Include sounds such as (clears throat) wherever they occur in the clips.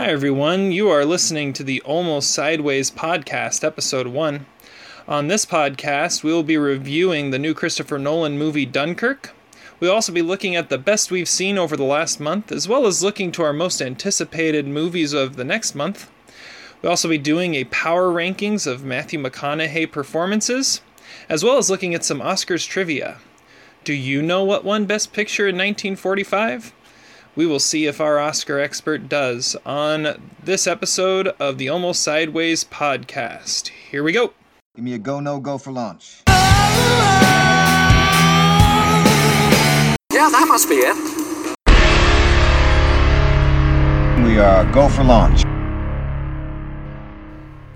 Hi, everyone. You are listening to the Almost Sideways podcast, episode one. On this podcast, we will be reviewing the new Christopher Nolan movie Dunkirk. We'll also be looking at the best we've seen over the last month, as well as looking to our most anticipated movies of the next month. We'll also be doing a power rankings of Matthew McConaughey performances, as well as looking at some Oscars trivia. Do you know what won Best Picture in 1945? We will see if our Oscar expert does on this episode of the Almost Sideways podcast. Here we go. Give me a go, no go for launch. Yeah, that must be it. We are go for launch.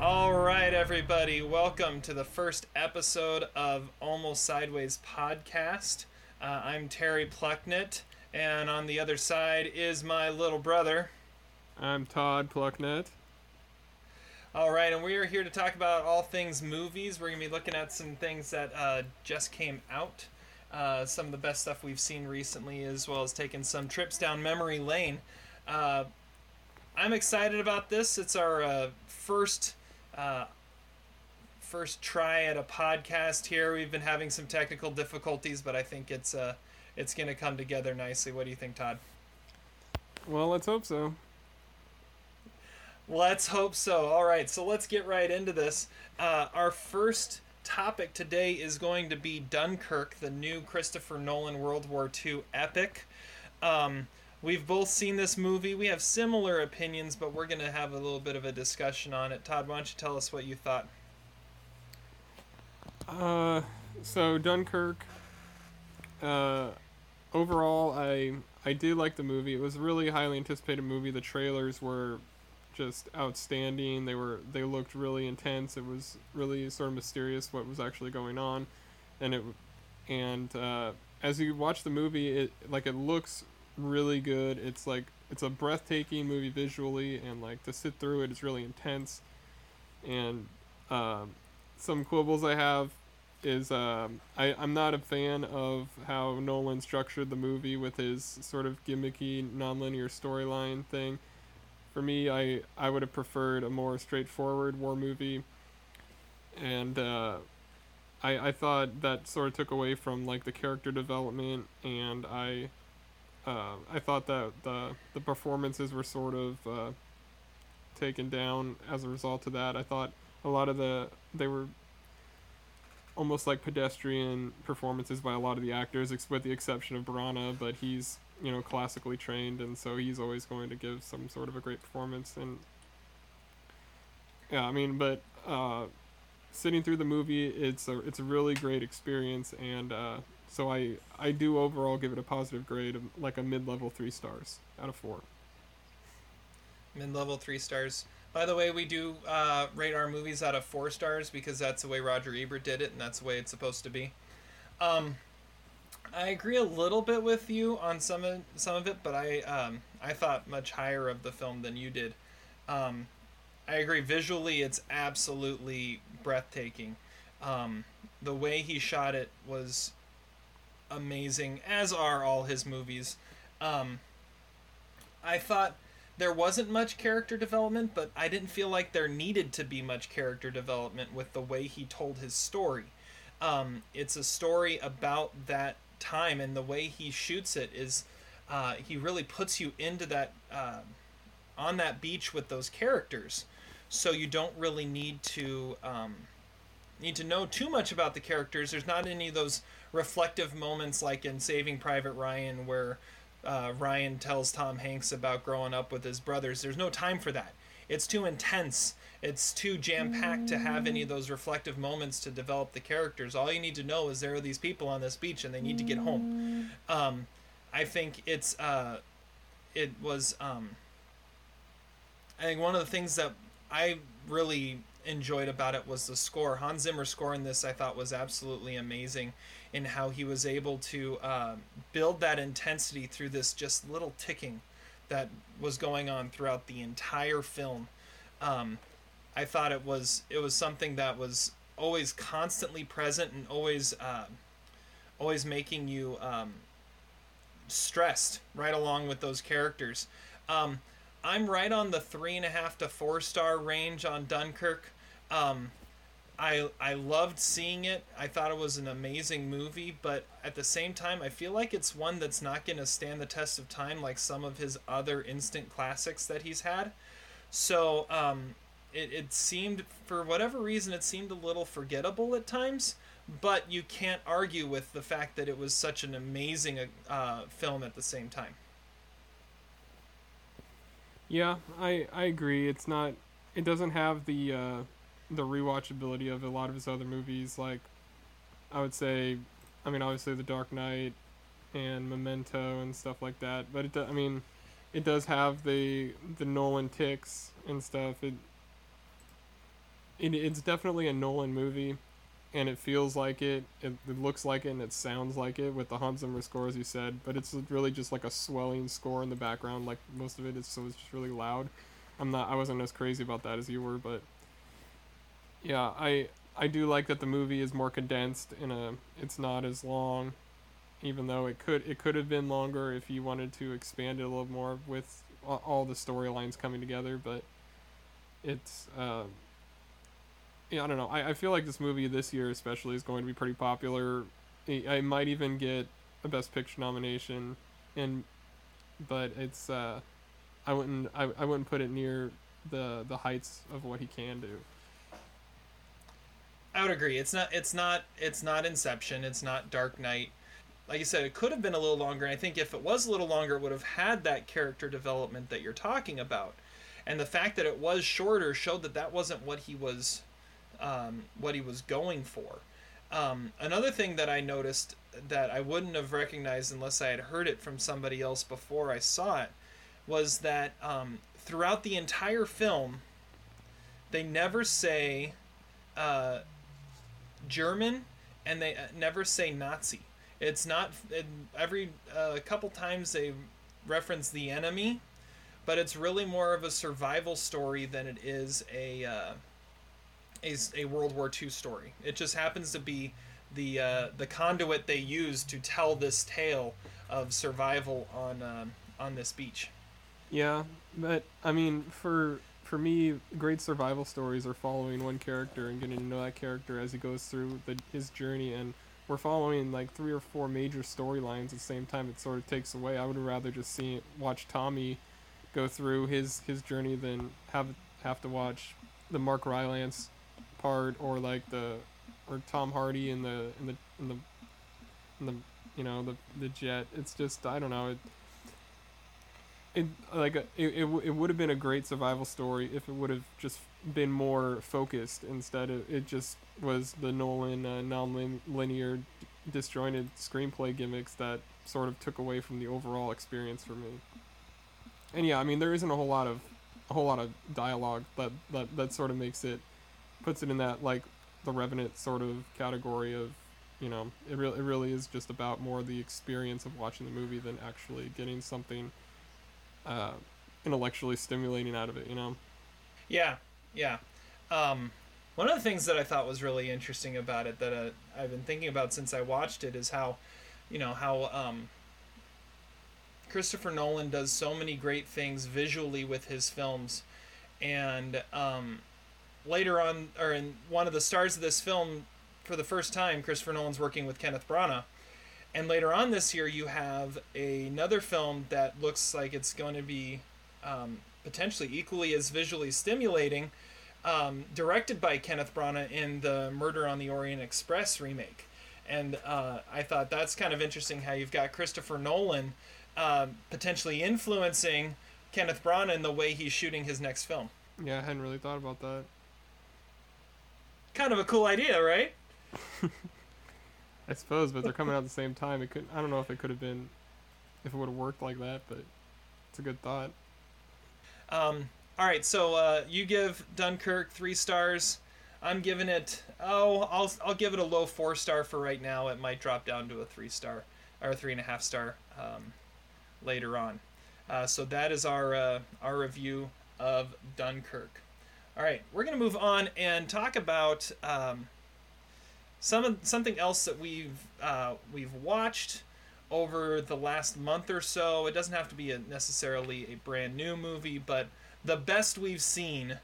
All right, everybody, welcome to the first episode of Almost Sideways podcast. Uh, I'm Terry Plucknett, and on the other side is my little brother. I'm Todd Plucknett. All right, and we are here to talk about all things movies. We're going to be looking at some things that uh, just came out, uh, some of the best stuff we've seen recently, as well as taking some trips down memory lane. Uh, I'm excited about this. It's our uh, first uh, first try at a podcast here. We've been having some technical difficulties, but I think it's uh, it's going to come together nicely. What do you think, Todd? Well, let's hope so. Let's hope so. All right, so let's get right into this. Uh, our first topic today is going to be Dunkirk, the new Christopher Nolan World War II epic. Um, we've both seen this movie. We have similar opinions, but we're going to have a little bit of a discussion on it. Todd, why don't you tell us what you thought? Uh, so Dunkirk. Uh, overall, I I did like the movie. It was a really highly anticipated movie. The trailers were just outstanding. They were they looked really intense. It was really sort of mysterious what was actually going on, and it and uh, as you watch the movie, it like it looks really good. It's like it's a breathtaking movie visually, and like to sit through it is really intense. And um, some quibbles I have is um, I, I'm not a fan of how Nolan structured the movie with his sort of gimmicky nonlinear storyline thing. For me, I, I would have preferred a more straightforward war movie. And uh, I, I thought that sort of took away from like the character development and I uh, I thought that the the performances were sort of uh, taken down as a result of that. I thought a lot of the they were almost like pedestrian performances by a lot of the actors, with the exception of Branagh. But he's you know classically trained, and so he's always going to give some sort of a great performance. And yeah, I mean, but uh, sitting through the movie, it's a it's a really great experience, and uh, so I I do overall give it a positive grade of like a mid level three stars out of four. Mid level three stars. By the way, we do uh, rate our movies out of four stars because that's the way Roger Ebert did it, and that's the way it's supposed to be. Um, I agree a little bit with you on some of some of it, but I um, I thought much higher of the film than you did. Um, I agree. Visually, it's absolutely breathtaking. Um, the way he shot it was amazing, as are all his movies. Um, I thought there wasn't much character development, but I didn't feel like there needed to be much character development with the way he told his story. Um, it's a story about that time, and the way he shoots it is uh, he really puts you into that uh, on that beach with those characters, so you don't really need to um, need to know too much about the characters. There's not any of those reflective moments like in Saving Private Ryan where uh, Ryan tells Tom Hanks about growing up with his brothers. There's no time for that. It's too intense. It's too jam packed to have any of those reflective moments to develop the characters. All you need to know is there are these people on this beach and they need to get home. Um, I think it's uh, it was um, I think one of the things that I really enjoyed about it was the score. Hans Zimmer's score in this I thought was absolutely amazing in how he was able to uh, build that intensity through this just little ticking that was going on throughout the entire film. Um, I thought it was it was something that was always constantly present and always uh, always making you um, stressed right along with those characters. Um, I'm right on the three and a half to four star range on Dunkirk. Um, I I loved seeing it. I thought it was an amazing movie, but at the same time, I feel like it's one that's not going to stand the test of time like some of his other instant classics that he's had. So um, it it seemed for whatever reason it seemed a little forgettable at times. But you can't argue with the fact that it was such an amazing uh, film at the same time. Yeah, I I agree. It's not. It doesn't have the uh, the rewatchability of a lot of his other movies. Like, I would say, I mean, obviously The Dark Knight and Memento and stuff like that. But it, do, I mean, it does have the the Nolan tics and stuff. It, it it's definitely a Nolan movie, and it feels like it. It, it looks like it, and it sounds like it with the Hans Zimmer score, as you said. But it's really just like a swelling score in the background. Like most of it is, so it's just really loud. I'm not. I wasn't as crazy about that as you were, but yeah, I I do like that the movie is more condensed in a. It's not as long, even though it could it could have been longer if you wanted to expand it a little more with all the storylines coming together. But it's. Uh, yeah, I don't know. I, I feel like this movie this year especially is going to be pretty popular. I, I might even get a Best Picture nomination, and but it's uh, I wouldn't I, I wouldn't put it near the the heights of what he can do. I would agree. It's not. It's not. It's not Inception. It's not Dark Knight. Like you said, it could have been a little longer. I think if it was a little longer, it would have had that character development that you're talking about. And the fact that it was shorter showed that that wasn't what he was, um, what he was going for. Um, another thing that I noticed that I wouldn't have recognized unless I had heard it from somebody else before I saw it was that um, throughout the entire film, they never say uh, German and they uh, never say Nazi. It's not it, every uh, couple times they reference the enemy, but it's really more of a survival story than it is a uh, a, a World War II story. It just happens to be the uh, the conduit they use to tell this tale of survival on um on this beach. Yeah, but I mean, for for me, great survival stories are following one character and getting to know that character as he goes through the, his journey, and we're following like three or four major storylines at the same time. It sort of takes away. I would rather just see watch Tommy go through his his journey than have have to watch the Mark Rylance part or like the or Tom Hardy in the in the in the in the you know the the jet. It's just I don't know. It, it like it, it, it would have been a great survival story if it would have just been more focused instead of it just was the Nolan uh, non-linear disjointed screenplay gimmicks that sort of took away from the overall experience for me. And yeah, I mean there isn't a whole lot of a whole lot of dialogue that that, that sort of makes it puts it in that like the Revenant sort of category of you know it really it really is just about more the experience of watching the movie than actually getting something uh, intellectually stimulating out of it, you know? Yeah, yeah. Um, one of the things that I thought was really interesting about it that uh, I've been thinking about since I watched it is how, you know, how um, Christopher Nolan does so many great things visually with his films, and um, later on, or in one of the stars of this film, for the first time, Christopher Nolan's working with Kenneth Branagh. And later on this year, you have another film that looks like it's going to be um, potentially equally as visually stimulating, um, directed by Kenneth Branagh in the Murder on the Orient Express remake. And uh, I thought that's kind of interesting how you've got Christopher Nolan um, potentially influencing Kenneth Branagh in the way he's shooting his next film. Yeah, I hadn't really thought about that. Kind of a cool idea, right? (laughs) I suppose, but they're coming out at the same time. It could I don't know if it could have been if it would have worked like that, but it's a good thought. Um, all right, so uh, you give Dunkirk three stars. I'm giving it oh I'll I'll give it a low four star for right now. It might drop down to a three star or a three and a half star um, later on. Uh, so that is our uh, our review of Dunkirk. All right, we're gonna move on and talk about um, some something else that we've uh, we've watched over the last month or so. It doesn't have to be a, necessarily a brand new movie, but the best we've seen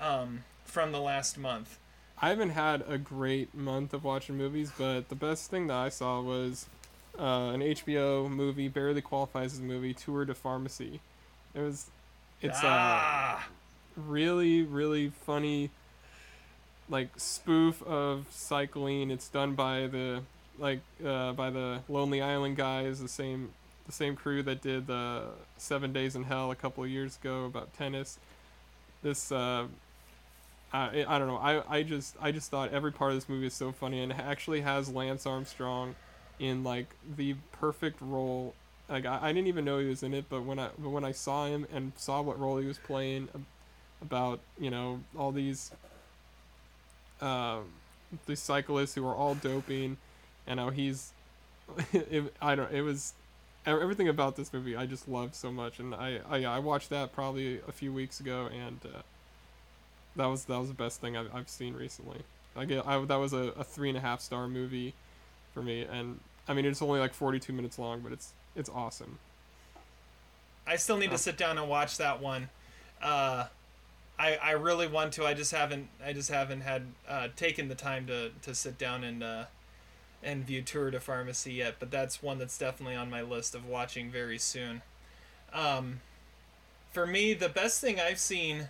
um, from the last month. I haven't had a great month of watching movies, but the best thing that I saw was uh, an HBO movie, barely qualifies as a movie, Tour de Pharmacy. It was, it's uh, ah, really, really funny, like spoof of cycling. It's done by the like uh, by the Lonely Island guys, the same the same crew that did the Seven Days in Hell a couple of years ago about tennis. This uh, I I don't know. I I just I just thought every part of this movie is so funny and actually has Lance Armstrong in like the perfect role. Like I, I didn't even know he was in it, but when I but when I saw him and saw what role he was playing, about you know all these um, these cyclists who are all doping, and how he's (laughs) it, I don't it was everything about this movie I just loved so much, and I I, I watched that probably a few weeks ago, and uh, that was that was the best thing I've, I've seen recently. I get I, that was a, a three and a half star movie for me, and I mean it's only like forty two minutes long, but it's it's awesome. I still need to sit down and watch that one. Uh, I I really want to. I just haven't. I just haven't had uh, taken the time to to sit down and uh, and view Tour de Pharmacy yet. But that's one that's definitely on my list of watching very soon. Um, for me, the best thing I've seen.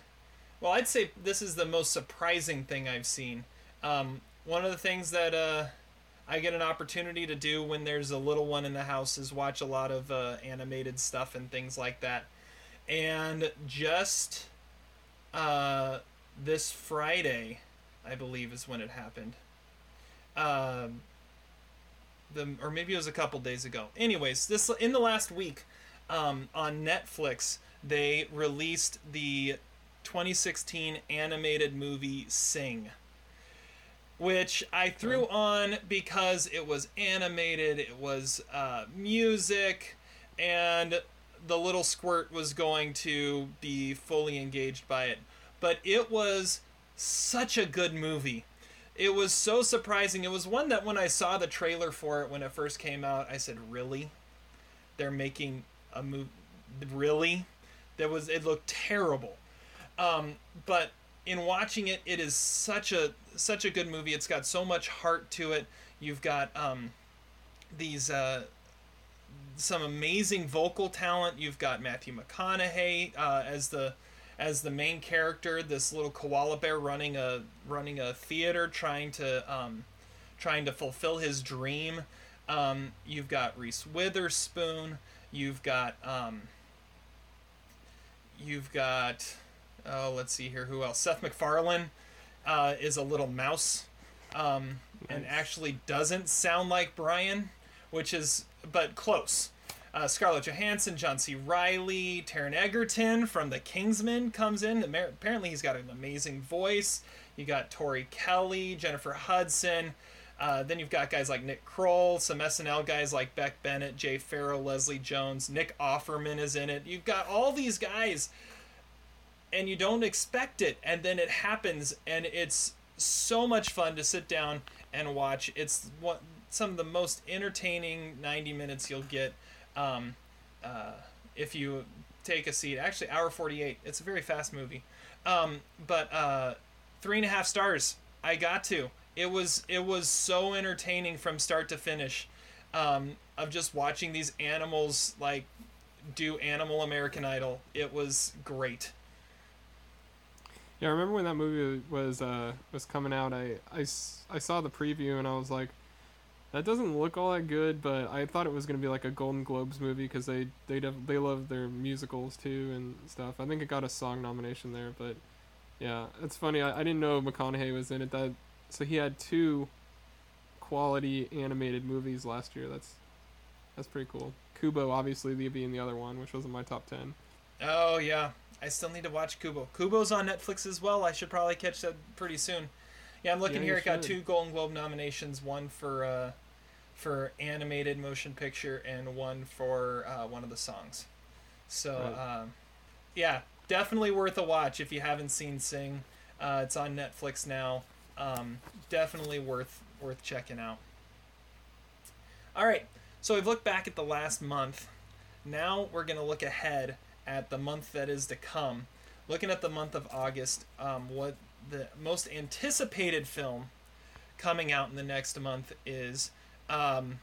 Well, I'd say this is the most surprising thing I've seen. Um, one of the things that uh, I get an opportunity to do when there's a little one in the house is watch a lot of uh, animated stuff and things like that. And just uh, this Friday, I believe, is when it happened. Um, the or maybe it was a couple days ago. Anyways, this in the last week um, on Netflix they released the 2016 animated movie Sing which I threw on because it was animated, it was uh, music, and the little squirt was going to be fully engaged by it. But it was such a good movie. It was so surprising. It was one that when I saw the trailer for it when it first came out, I said, "Really? They're making a movie? Really?" That was. It looked terrible. Um, but in watching it, it is such a such a good movie. It's got so much heart to it. You've got um, these uh, some amazing vocal talent. You've got Matthew McConaughey uh, as the as the main character. This little koala bear running a running a theater, trying to um, trying to fulfill his dream. Um, you've got Reese Witherspoon. You've got um, you've got oh let's see here who else Seth MacFarlane uh, is a little mouse um, and actually doesn't sound like Brian, which is but close. Uh, Scarlett Johansson, John C. Reilly, Taron Egerton from The Kingsman comes in. Apparently, he's got an amazing voice. You got Tori Kelly, Jennifer Hudson. Uh, then you've got guys like Nick Kroll, some SNL guys like Beck Bennett, Jay Pharoah, Leslie Jones, Nick Offerman is in it. You've got all these guys, and you don't expect it, and then it happens, and it's so much fun to sit down and watch. It's what some of the most entertaining 90 minutes you'll get um, uh, if you take a seat. Actually, hour 48. It's a very fast movie, um, but uh, three and a half stars. I got to. It was it was so entertaining from start to finish, um, of just watching these animals like do Animal American Idol. It was great. Yeah, I remember when that movie was uh, was coming out. I, I, I saw the preview and I was like, that doesn't look all that good. But I thought it was gonna be like a Golden Globes movie because they they def- they love their musicals too and stuff. I think it got a song nomination there. But yeah, it's funny. I, I didn't know McConaughey was in it. That so he had two quality animated movies last year. That's that's pretty cool. Kubo obviously the being the other one, which was in my top ten. Oh yeah, I still need to watch Kubo. Kubo's on Netflix as well. I should probably catch that pretty soon. Yeah, I'm looking Yeah, here. It got two Golden Globe nominations, one for uh, for animated motion picture and one for uh, one of the songs. So Right. um, yeah, definitely worth a watch if you haven't seen Sing. Uh, it's on Netflix now. Um, definitely worth worth checking out. All right, So we've looked back at the last month. Now we're going to look ahead at the month that is to come. Looking at the month of August, um, what the most anticipated film coming out in the next month is. Um,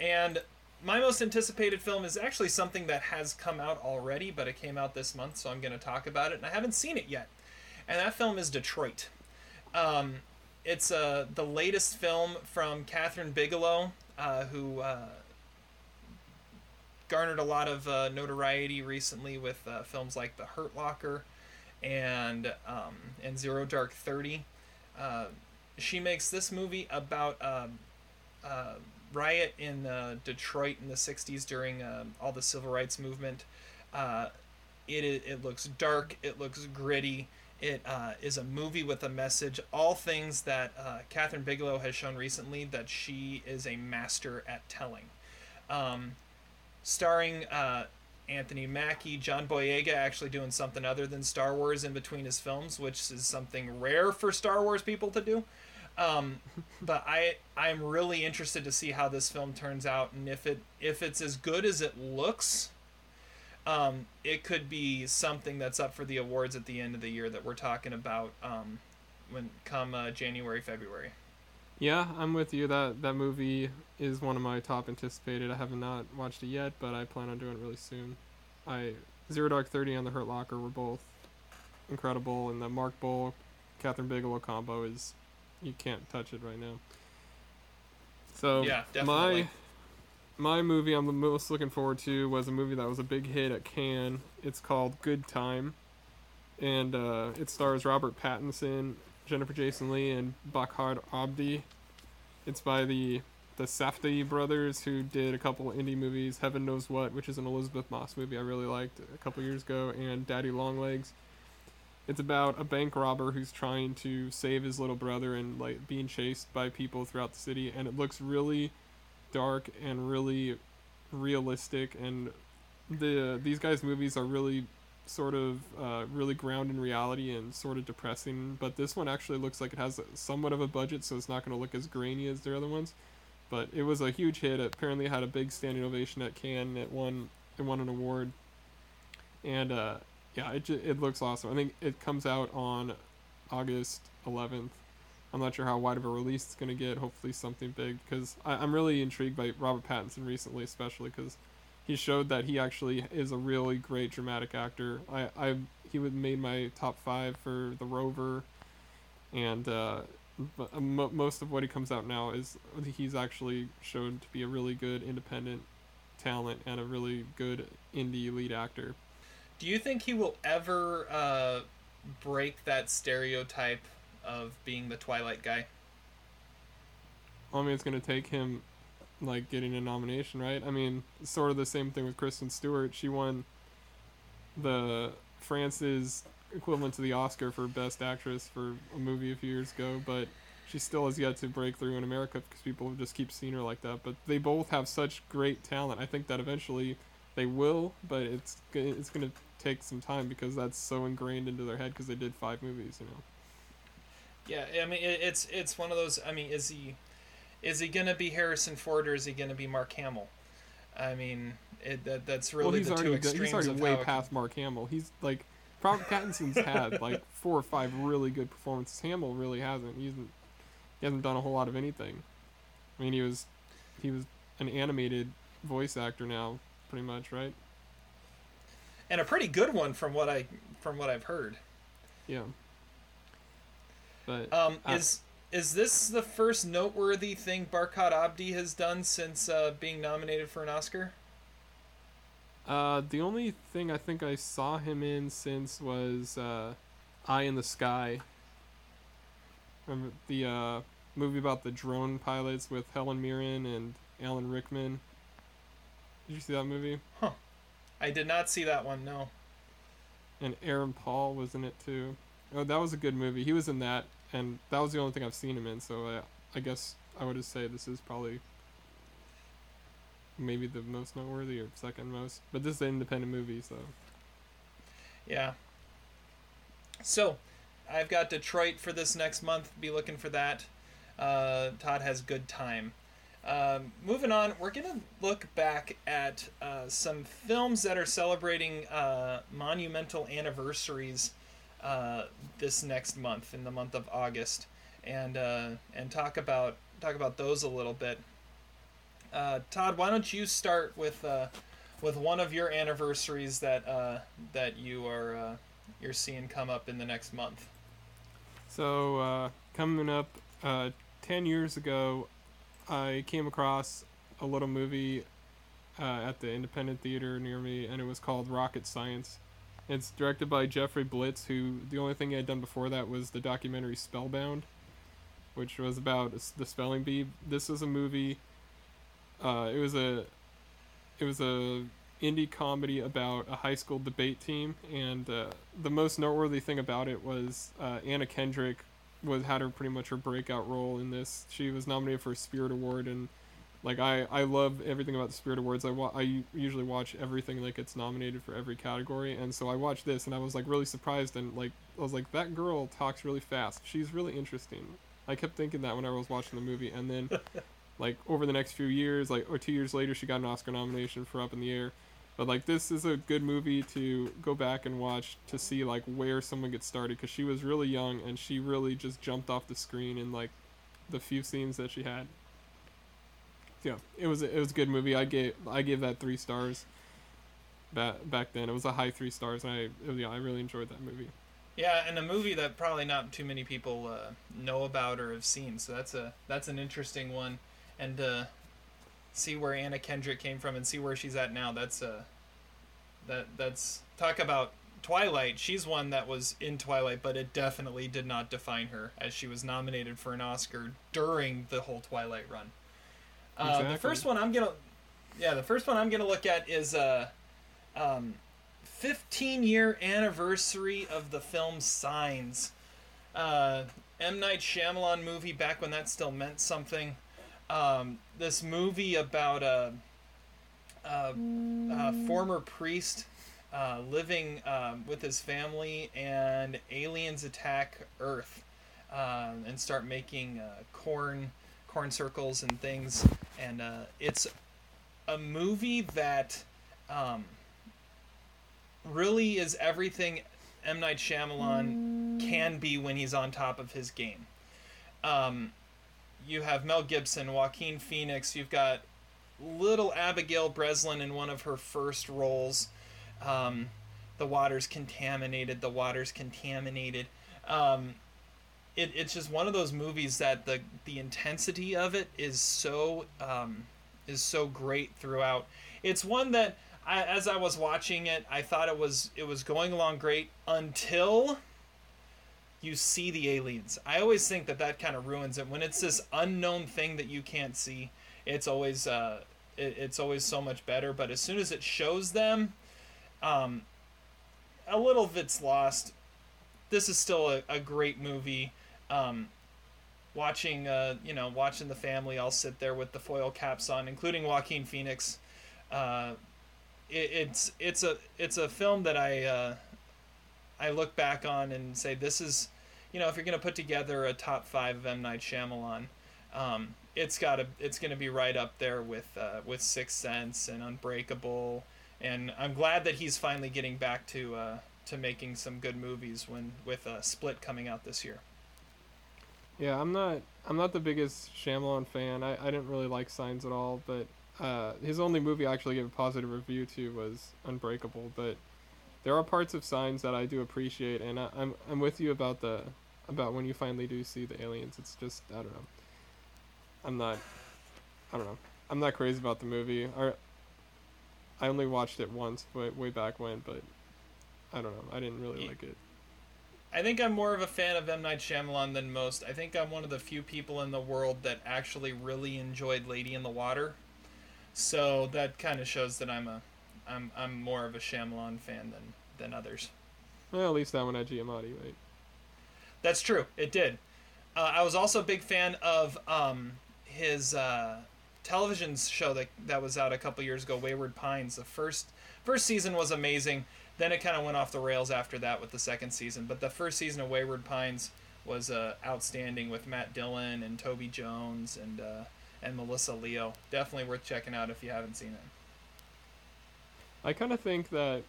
and my most anticipated film is actually something that has come out already, but it came out this month, so I'm going to talk about it, and I haven't seen it yet. And that film is Detroit. Um, it's uh, the latest film from Kathryn Bigelow, uh, who uh, garnered a lot of uh, notoriety recently with uh, films like The Hurt Locker and um, and Zero Dark Thirty. Uh, she makes this movie about um, uh, riot in uh, Detroit in the '60s during uh, all the civil rights movement. Uh, it it looks dark. It looks gritty. It uh, is a movie with a message. All things that uh, Kathryn Bigelow has shown recently that she is a master at telling. Um, starring uh, Anthony Mackie, John Boyega actually doing something other than Star Wars in between his films, which is something rare for Star Wars people to do. Um, but I I'm really interested to see how this film turns out and if it if it's as good as it looks. Um, it could be something that's up for the awards at the end of the year that we're talking about um, when come uh, January February. Yeah, I'm with you. That that movie is one of my top anticipated. I have not watched it yet, but I plan on doing it really soon. I Zero Dark Thirty and The Hurt Locker were both incredible, and the Mark Boal, Kathryn Bigelow combo is you can't touch it right now. So Yeah, definitely. my my movie I'm the most looking forward to was a movie that was a big hit at Cannes. It's called Good Time, and uh, it stars Robert Pattinson, Jennifer Jason Lee, and Barkhad Abdi. It's by the the Safdie brothers who did a couple indie movies, Heaven Knows What, which is an Elisabeth Moss movie I really liked a couple years ago, and Daddy Longlegs. It's about a bank robber who's trying to save his little brother and like being chased by people throughout the city, and it looks really dark and really realistic and the these guys movies are really sort of uh, really ground in reality and sort of depressing but this one actually looks like it has somewhat of a budget so it's not going to look as grainy as the other ones but it was a huge hit. It apparently had a big standing ovation at Cannes it won it won an award and uh, yeah it, it looks awesome I think it comes out on August 11th I'm not sure how wide of a release it's going to get. Hopefully, something big because I'm really intrigued by Robert Pattinson recently, especially because he showed that he actually is a really great dramatic actor. I, I he would made my top five for The Rover, and uh, most of what he comes out now is he's actually shown to be a really good independent talent and a really good indie lead actor. Do you think he will ever uh, break that stereotype of being the Twilight guy? I mean, it's gonna take him like getting a nomination, right? I mean, sort of the same thing with Kristen Stewart. She won the France's equivalent to the Oscar for Best Actress for a movie a few years ago, but she still has yet to break through in America because people just keep seeing her like that. But they both have such great talent. I think that eventually they will, but it's it's gonna take some time because that's so ingrained into their head because they did five movies, you know. Yeah, I mean it, it's it's one of those. I mean, is he is he gonna be Harrison Ford or is he gonna be Mark Hamill? I mean, it, that that's really well, he's the two already done- he's already of way how past Mark Hamill. He's like Robert Pattinson's had (laughs) like four or five really good performances. Hamill really hasn't. He hasn't he hasn't done a whole lot of anything. I mean, he was he was an animated voice actor now, pretty much, right? And a pretty good one from what I from what I've heard. Yeah. But Um, uh, is is this the first noteworthy thing Barkhad Abdi has done since uh, being nominated for an Oscar? Uh, the only thing I think I saw him in since was uh, Eye in the Sky. Remember the uh, movie about the drone pilots with Helen Mirren and Alan Rickman? Did you see that movie? I did not see that one. No. And Aaron Paul was in it too. Oh, that was a good movie. He was in that, and that was the only thing I've seen him in. So I, I guess I would just say this is probably maybe the most noteworthy or second most. But this is an independent movie, so Yeah. So, I've got Detroit for this next month. Be looking for that. Uh, Todd has good time. Um, moving on, we're gonna look back at uh, some films that are celebrating uh, monumental anniversaries uh, this next month, in the month of August, and uh, and talk about talk about those a little bit. Uh, Todd, why don't you start with uh, with one of your anniversaries that that you are you're seeing come up in the next month? So coming up, ten years ago, I came across a little movie uh, at the Independent Theater near me, and it was called Rocket Science. It's directed by Jeffrey Blitz, who the only thing he had done before that was the documentary Spellbound, which was about the spelling bee. This is a movie. Uh, it was a, it was a indie comedy about a high school debate team, and uh, the most noteworthy thing about it was uh, Anna Kendrick was had her pretty much her breakout role in this. She was nominated for a Spirit Award, and like I I love everything about the Spirit Awards. I wa- I usually watch everything that gets nominated for every category, and so I watched this, and I was like really surprised, and like I was like that girl talks really fast. She's really interesting. I kept thinking that when I was watching the movie, and then (laughs) like over the next few years, like or two years later, she got an Oscar nomination for Up in the Air. But like this is a good movie to go back and watch to see like where someone gets started because she was really young and she really just jumped off the screen in like the few scenes that she had. Yeah, it was it was a good movie. I gave I gave that three stars. Back back then, it was a high three stars, and I yeah I really enjoyed that movie. Yeah, and a movie that probably not too many people uh, know about or have seen. So that's a that's an interesting one, and uh, see where Anna Kendrick came from and see where she's at now. That's uh, that that's talk about Twilight. She's one that was in Twilight, but it definitely did not define her as she was nominated for an Oscar during the whole Twilight run. Uh, The first one I'm gonna, yeah, the first one I'm gonna look at is uh, um, 15 year anniversary of the film Signs. Uh, M. Night Shyamalan movie back when that still meant something. Um, this movie about a, a, a former priest uh, living um, with his family and aliens attack Earth um, and start making uh, corn corn circles and things. And uh, it's a movie that um, really is everything M Night Shyamalan can be when he's on top of his game. Um, you have Mel Gibson, Joaquin Phoenix. You've got little Abigail Breslin in one of her first roles. Um, the water's contaminated. The water's contaminated. Um, it, it's just one of those movies that the the intensity of it is so um, is so great throughout. It's one that I, as I was watching it, I thought it was it was going along great until you see the aliens. I always think that that kind of ruins it when it's this unknown thing that you can't see. It's always uh, it, it's always so much better. But as soon as it shows them, um, a little of it's lost. This is still a, a great movie. Um, watching uh, you know watching the family all sit there with the foil caps on, including Joaquin Phoenix. Uh, it, it's it's a it's a film that I uh, I look back on and say this is you know if you're gonna put together a top five of M Night Shyamalan, um, it's got to it's gonna be right up there with uh, with Sixth Sense and Unbreakable, and I'm glad that he's finally getting back to uh, to making some good movies when with uh, Split coming out this year. Yeah, I'm not I'm not the biggest Shyamalan fan. I, I didn't really like Signs at all, but uh, his only movie I actually gave a positive review to was Unbreakable. But there are parts of Signs that I do appreciate, and I, I'm I'm with you about the about when you finally do see the aliens. It's just I don't know. I'm not I don't know. I'm not crazy about the movie. I I only watched it once way way back when, but I don't know. I didn't really like it. I think I'm more of a fan of M Night Shyamalan than most. I think I'm one of the few people in the world that actually really enjoyed Lady in the Water. So that kind of shows that I'm a I'm I'm more of a Shyamalan fan than than others. Well, at least that one had Giamatti, right? That's true. It did. Uh, I was also a big fan of um, his uh, television show that that was out a couple years ago, Wayward Pines. The first first season was amazing. Then it kind of went off the rails after that with the second season. But the first season of Wayward Pines was uh, outstanding with Matt Dillon and Toby Jones and uh, and Melissa Leo. Definitely worth checking out if you haven't seen it. I kind of think that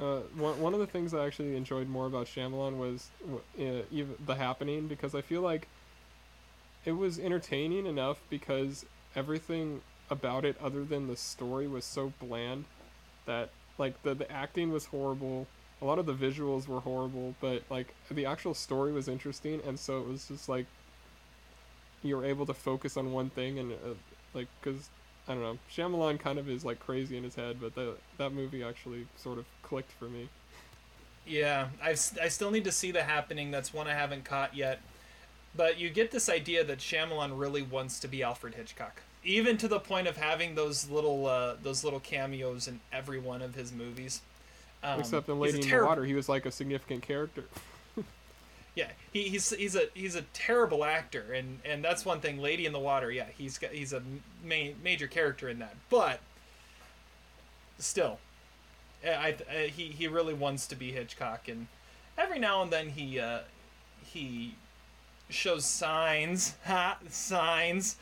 uh, one one of the things I actually enjoyed more about Shyamalan was uh, even the happening because I feel like it was entertaining enough because everything about it other than the story was so bland that like the the acting was horrible a lot of the visuals were horrible but like the actual story was interesting and so it was just like you were able to focus on one thing and uh, like because I don't know Shyamalan kind of is like crazy in his head but the, that movie actually sort of clicked for me Yeah, I I still need to see the happening. That's one I haven't caught yet. But you get this idea that Shyamalan really wants to be Alfred Hitchcock, even to the point of having those little uh, those little cameos in every one of his movies. Um, except in Lady in the Water he was like a significant character Yeah, he, he's he's a he's a terrible actor, and and that's one thing. Lady in the Water, yeah, he's got he's a main major character in that, but still, I, I he he really wants to be Hitchcock, and every now and then he uh, he shows signs, (laughs) ha, signs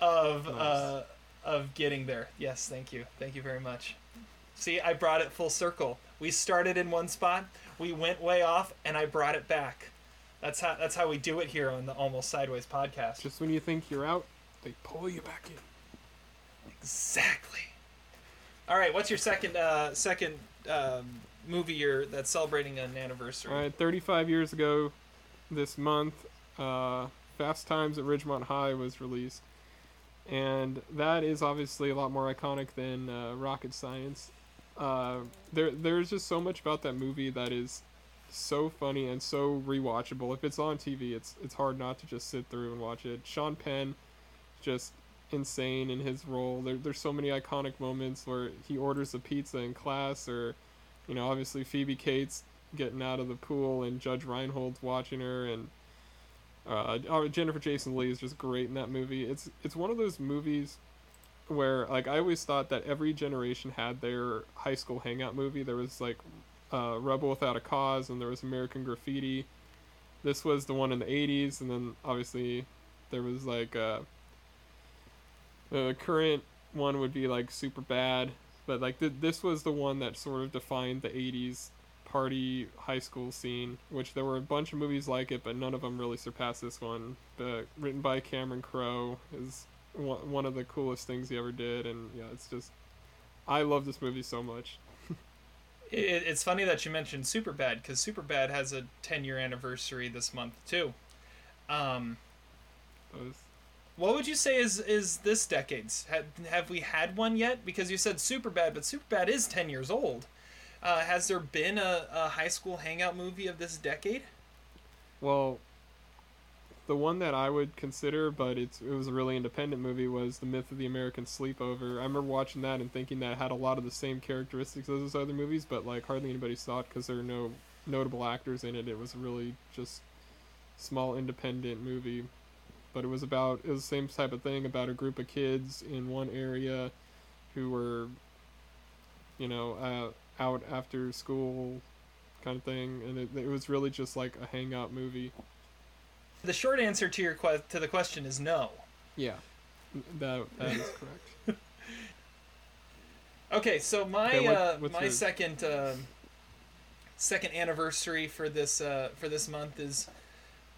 of uh, of getting there. Yes, thank you, thank you very much. See, I brought it full circle. We started in one spot, we went way off, and I brought it back. That's how that's how we do it here on the Almost Sideways podcast. just when you think you're out they pull you back in Exactly. All right, what's your second uh, second um, movie you're that's celebrating an anniversary? All right, 35 years ago this month, uh, Fast Times at Ridgemont High was released. And that is obviously a lot more iconic than uh, Rocket Science. Uh, there, there's just so much about that movie that is so funny and so rewatchable. If it's on TV, it's it's hard not to just sit through and watch it. Sean Penn, just insane in his role. There, there's so many iconic moments where he orders a pizza in class, or, you know, obviously Phoebe Cates getting out of the pool and Judge Reinhold's watching her, and uh, oh, Jennifer Jason Lee is just great in that movie. It's it's one of those movies where like I always thought that every generation had their high school hangout movie. There was like uh, Rebel Without a Cause, and there was American Graffiti. This was the one in the '80s, and then obviously there was like uh, the current one would be like Superbad, but like th- this was the one that sort of defined the '80s party high school scene. Which there were a bunch of movies like it, but none of them really surpassed this one. The written by Cameron Crowe is one one of the coolest things he ever did, and yeah, it's just I love this movie so much. It, it's funny that you mentioned Superbad because Superbad has a 10 year anniversary this month too. Um, what would you say is is this decade's? Have, have we had one yet? Because you said Superbad, but Superbad is 10 years old. Uh, has there been a, a high school hangout movie of this decade? Well, the one that I would consider, but it's it was a really independent movie, was The Myth of the American Sleepover. I remember watching that and thinking that had a lot of the same characteristics as those other movies, but like hardly anybody saw it because there were no notable actors in it. It was really just small independent movie, but it was about it was the same type of thing about a group of kids in one area who were, you know, uh, out after school kind of thing, and it, it was really just like a hangout movie. The short answer to your que- to the question is no. Yeah, that that is (laughs) correct. Okay, so my Okay, what- uh, my second um, second anniversary for this uh, for this month is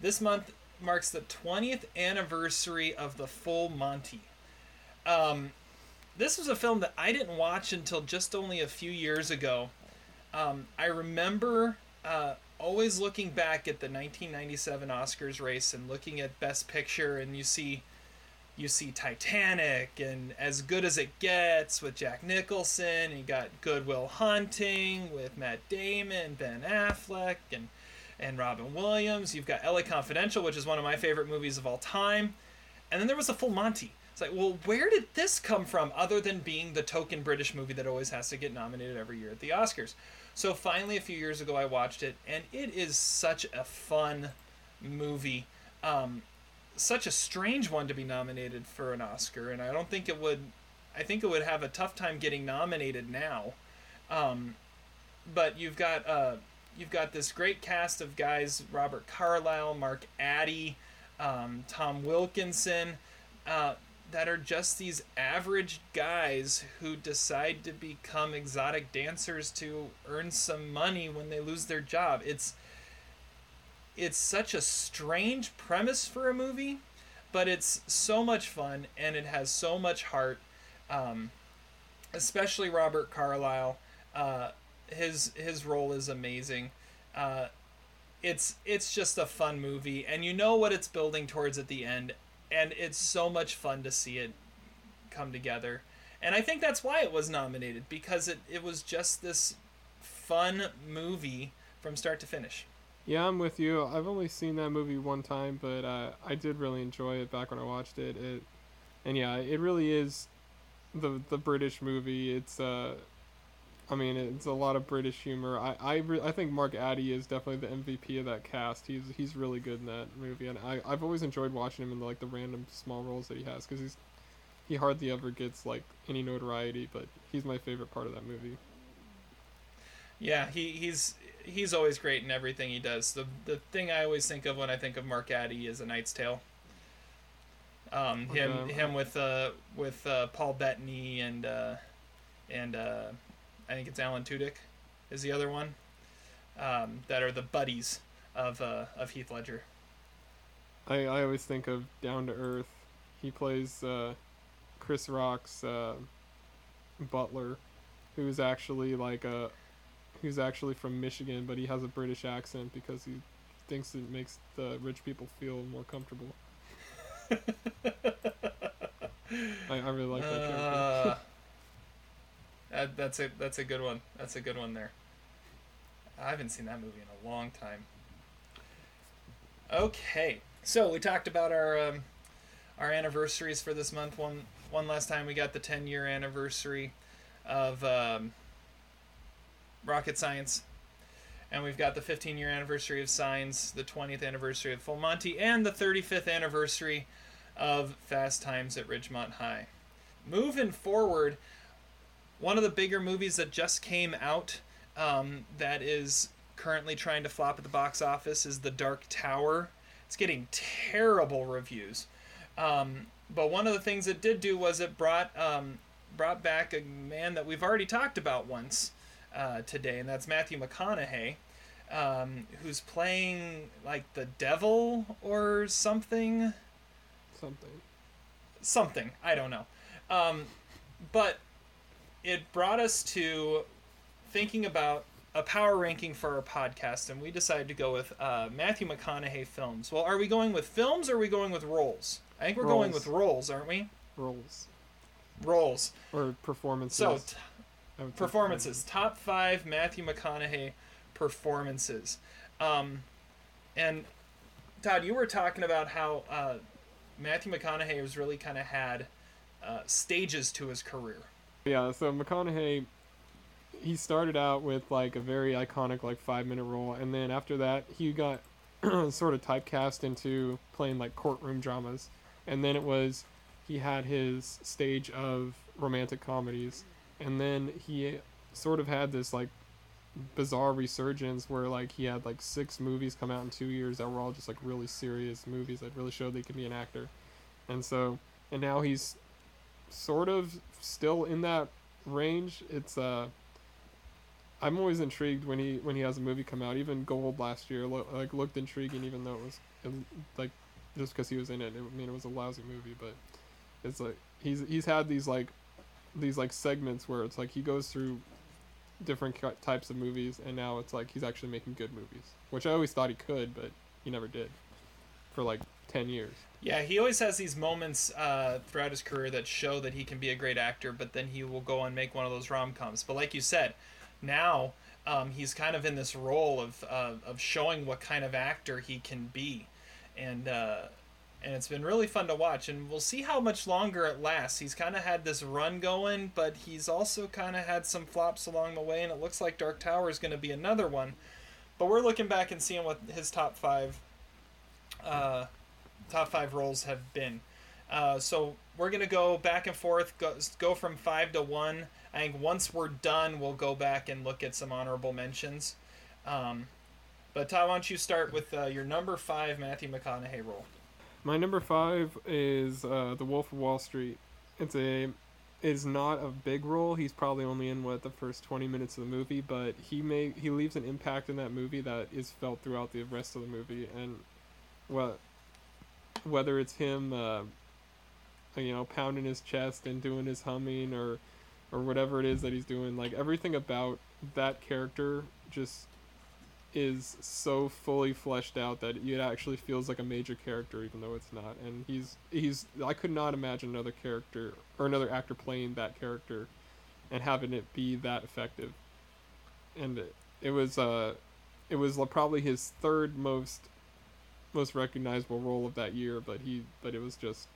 this month marks the 20th anniversary of the Full Monty. Um, this was a film that I didn't watch until just only a few years ago. Um, I remember uh, always looking back at the 1997 Oscars race and looking at Best Picture, and you see you see Titanic and As Good as It Gets with Jack Nicholson. And you got Good Will Hunting with Matt Damon, Ben Affleck, and and Robin Williams. You've got LA Confidential, which is one of my favorite movies of all time. And then there was a Full Monty. It's like, well, where did this come from other than being the token British movie that always has to get nominated every year at the Oscars? So finally, a few years ago, I watched it, and it is such a fun movie. Um, such a strange one to be nominated for an Oscar, and I don't think it would. I think it would have a tough time getting nominated now. Um, but you've got uh, you've got this great cast of guys: Robert Carlyle, Mark Addy, um, Tom Wilkinson. Uh, that are just these average guys who decide to become exotic dancers to earn some money when they lose their job. It's it's such a strange premise for a movie, but it's so much fun and it has so much heart. Um, especially Robert Carlyle. Uh, his his role is amazing. Uh, it's it's just a fun movie, and you know what it's building towards at the end, and it's so much fun to see it come together. And I think that's why it was nominated because it, it was just this fun movie from start to finish. Yeah, I'm with you. I've only seen that movie one time, but uh, I did really enjoy it back when I watched it. It, and yeah, it really is the the British movie. It's uh, I mean, it's a lot of British humor. I I, re- I think Mark Addy is definitely the MVP of that cast. He's he's really good in that movie, and I I've always enjoyed watching him in the, like the random small roles that he has because he's he hardly ever gets like any notoriety, but he's my favorite part of that movie. Yeah, he, he's he's always great in everything he does. The the thing I always think of when I think of Mark Addy is A Knight's Tale. Um, him Okay. him with uh with uh, Paul Bettany and uh, and uh, I think it's Alan Tudyk is the other one. Um, that are the buddies of uh, of Heath Ledger. I, I always think of Down to Earth. He plays uh, Chris Rock's uh, butler, who's actually like a, who's actually from Michigan, but he has a British accent because he thinks it makes the rich people feel more comfortable. (laughs) I, I really like that character. That, that's a that's a good one. That's a good one there. I haven't seen that movie in a long time. Okay, so we talked about our um, our anniversaries for this month. One one last time, we got the 10 year anniversary of um, Rocket Science, and we've got the 15 year anniversary of Signs, the 20th anniversary of Full Monty, and the 35th anniversary of Fast Times at Ridgemont High. Moving forward, one of the bigger movies that just came out um, that is currently trying to flop at the box office is The Dark Tower. It's getting terrible reviews. Um, but one of the things it did do was it brought um, brought back a man that we've already talked about once uh, today, and that's Matthew McConaughey, um, who's playing like the devil or something Something. something i don't know um, but it brought us to thinking about a power ranking for our podcast and we decided to go with uh, matthew mcconaughey films. Well are we going with films or are we going with roles? I think we're going with roles. aren't we? Roles. Roles. Or performances. so t- I would say performances. top five matthew mcconaughey performances. Um, and todd you were talking about how uh, matthew mcconaughey has really kind of had uh, stages to his career Yeah, so McConaughey, he started out with like a very iconic like five minute role, and then after that he got (clears throat) sort of typecast into playing like courtroom dramas, and then it was he had his stage of romantic comedies, and then he sort of had this like bizarre resurgence where like he had like six movies come out in two years that were all just like really serious movies that really showed they could be an actor, and so and now he's sort of still in that range. It's uh, I'm always intrigued when he when he has a movie come out. Even Gold last year, lo- like looked intriguing, even though it was it, like just because he was in it. I mean, it was a lousy movie, but it's like he's he's had these like these like segments where it's like he goes through different types of movies, and now it's like he's actually making good movies, which I always thought he could, but he never did for like ten years. Yeah, he always has these moments uh, throughout his career that show that he can be a great actor, but then he will go and make one of those rom coms. But like you said, now um, he's kind of in this role of uh, of showing what kind of actor he can be, and uh, and it's been really fun to watch. And we'll see how much longer it lasts. He's kind of had this run going, but he's also kind of had some flops along the way, and it looks like Dark Tower is going to be another one. But we're looking back and seeing what his top five. Uh, top five roles have been. Uh, so we're gonna go back and forth, go, go from five to one. I think once we're done, we'll go back and look at some honorable mentions. Um, but Todd, why don't you start with uh, your number five Matthew McConaughey role? My number five is uh, The Wolf of Wall Street. It's a is not a big role. He's probably only in what the first twenty minutes of the movie, but he may he leaves an impact in that movie that is felt throughout the rest of the movie. And what whether it's him, uh, you know, pounding his chest and doing his humming or or whatever it is that he's doing, like everything about that character just is so fully fleshed out that it actually feels like a major character even though it's not. And he's he's i could not imagine another character or another actor playing that character and having it be that effective. And it, it was uh it was probably his third most most recognizable role of that year but he but it was just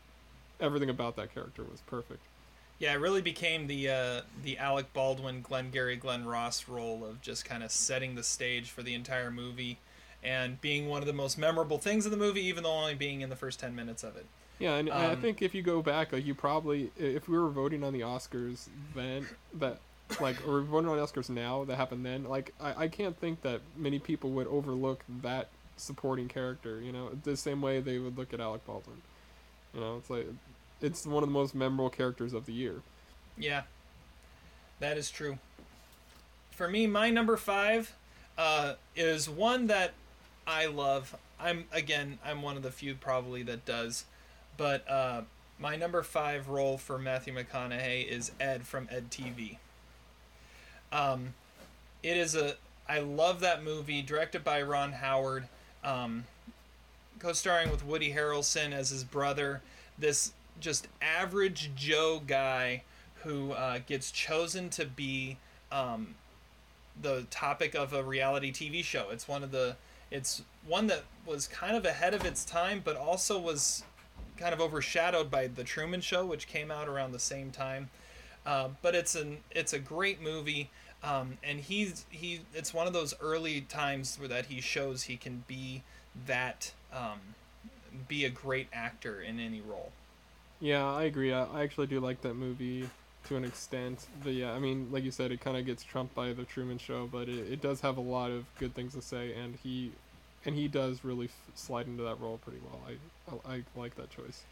everything about that character was perfect Yeah, it really became the uh, the Alec Baldwin, Glengarry Glen Ross role of just kind of setting the stage for the entire movie, and being one of the most memorable things in the movie, even though only being in the first ten minutes of it. Yeah, and I Um, think if you go back, like you probably, if we were voting on the Oscars then, that like, or we're voting on the Oscars now that happened then, like I, I can't think that many people would overlook that supporting character. You know, the same way they would look at Alec Baldwin. You know, it's like it's one of the most memorable characters of the year. Yeah, that is true. For me, my number five uh, is one that I love. I'm again, I'm one of the few probably that does, but uh, my number five role for Matthew McConaughey is Ed from Ed TV. Um, it is a I love that movie, directed by Ron Howard, um, co-starring with Woody Harrelson as his brother. This just average Joe guy who uh, gets chosen to be um, the topic of a reality TV show. It's one of the it's one that was kind of ahead of its time, but also was kind of overshadowed by the Truman Show, which came out around the same time. Uh, but it's an it's a great movie, um, and he's he it's one of those early times where that he shows he can be that um, be a great actor in any role. Yeah, I agree. I, I actually do like that movie to an extent. But yeah, I mean, like you said, it kind of gets trumped by the Truman Show, but it, it does have a lot of good things to say, and he and he does really f- slide into that role pretty well. I I, I like that choice.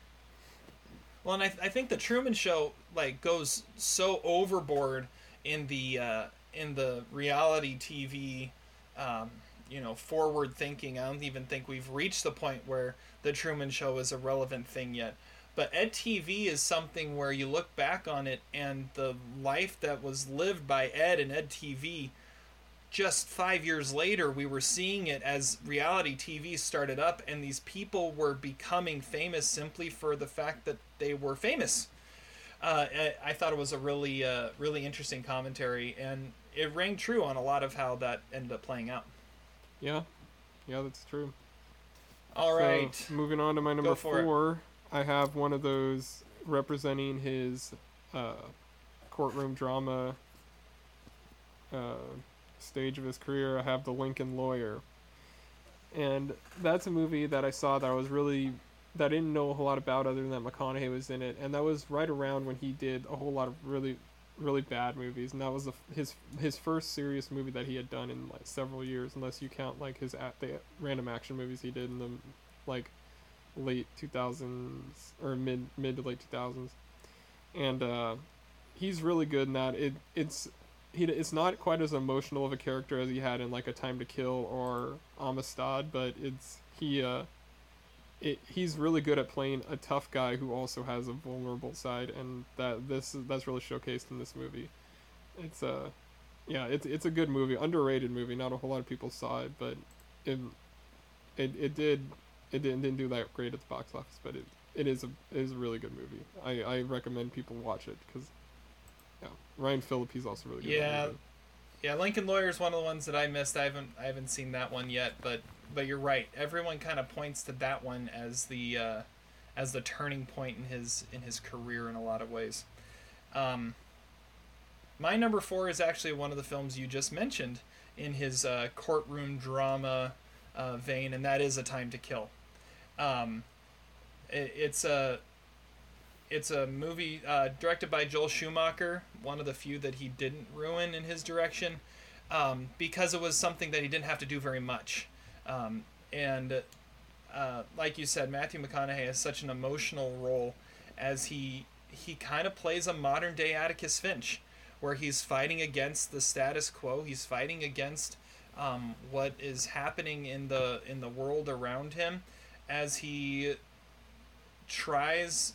Well, and I, I think the Truman Show like goes so overboard in the uh, in the reality TV, um, you know, forward thinking. I don't even think we've reached the point where the Truman Show is a relevant thing yet. But Ed TV is something where you look back on it and the life that was lived by Ed and Ed TV. Just five years later, we were seeing it as reality TV started up, and these people were becoming famous simply for the fact that they were famous. Uh, I, I thought it was a really, uh, really interesting commentary, and it rang true on a lot of how that ended up playing out. Yeah, yeah, that's true. All So, right, moving on to my number for it. four, I have one of those representing his uh, courtroom drama uh, stage of his career. I have The Lincoln Lawyer, and that's a movie that I saw that I was really that I didn't know a whole lot about other than that McConaughey was in it, and that was right around when he did a whole lot of really really bad movies, and that was the, his his first serious movie that he had done in like several years, unless you count like his at the random action movies he did in the like late 2000s or mid mid to late 2000s and uh, he's really good in that. It it's he it's not quite as emotional of a character as he had in like a time to kill or amistad but it's he uh it, he's really good at playing a tough guy who also has a vulnerable side and that this that's really showcased in this movie it's uh yeah it's it's a good movie underrated movie not a whole lot of people saw it but it it, it did it didn't, didn't do that great at the box office, but it, it is a it is a really good movie. I, I recommend people watch it because Ryan Phillippe he's also really good. Yeah. yeah, Lincoln Lawyer is one of the ones that I missed. I haven't, I haven't seen that one yet, but, but you're right. Everyone kind of points to that one as the, uh, as the turning point in his, in his career in a lot of ways. Um, my number four is actually one of the films you just mentioned in his uh, courtroom drama uh, vein, and that is A Time to Kill. Um, it, it's a it's a movie uh, directed by Joel Schumacher, one of the few that he didn't ruin in his direction, um, because it was something that he didn't have to do very much. Um, and uh, like you said, Matthew McConaughey has such an emotional role as he he kind of plays a modern day Atticus Finch, where he's fighting against the status quo. He's fighting against um, what is happening in the in the world around him, as he tries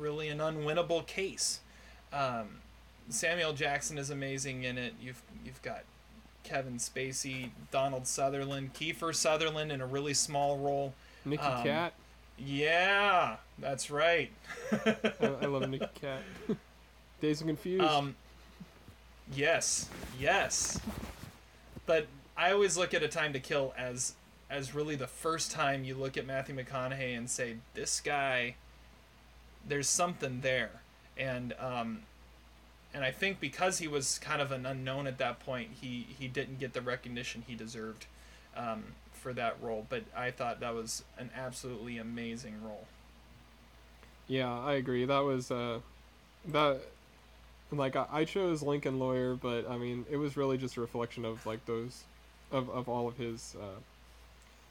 really an unwinnable case. Um, Samuel Jackson is amazing in it. You've you've got Kevin Spacey, Donald Sutherland, Kiefer Sutherland in a really small role. Nicky Um, Cat. Yeah, that's right. I, I love (laughs) Nicky Katt. (laughs) Dazed and Confused. Um, yes, yes. But I always look at A Time to Kill as as really the first time you look at Matthew McConaughey and say, this guy, there's something there, and um, and I think because he was kind of an unknown at that point, he he didn't get the recognition he deserved. Um, for that role, but I thought that was an absolutely amazing role. Yeah, I agree. That was uh, that like I, chose Lincoln Lawyer, but I mean it was really just a reflection of like those of of all of his uh,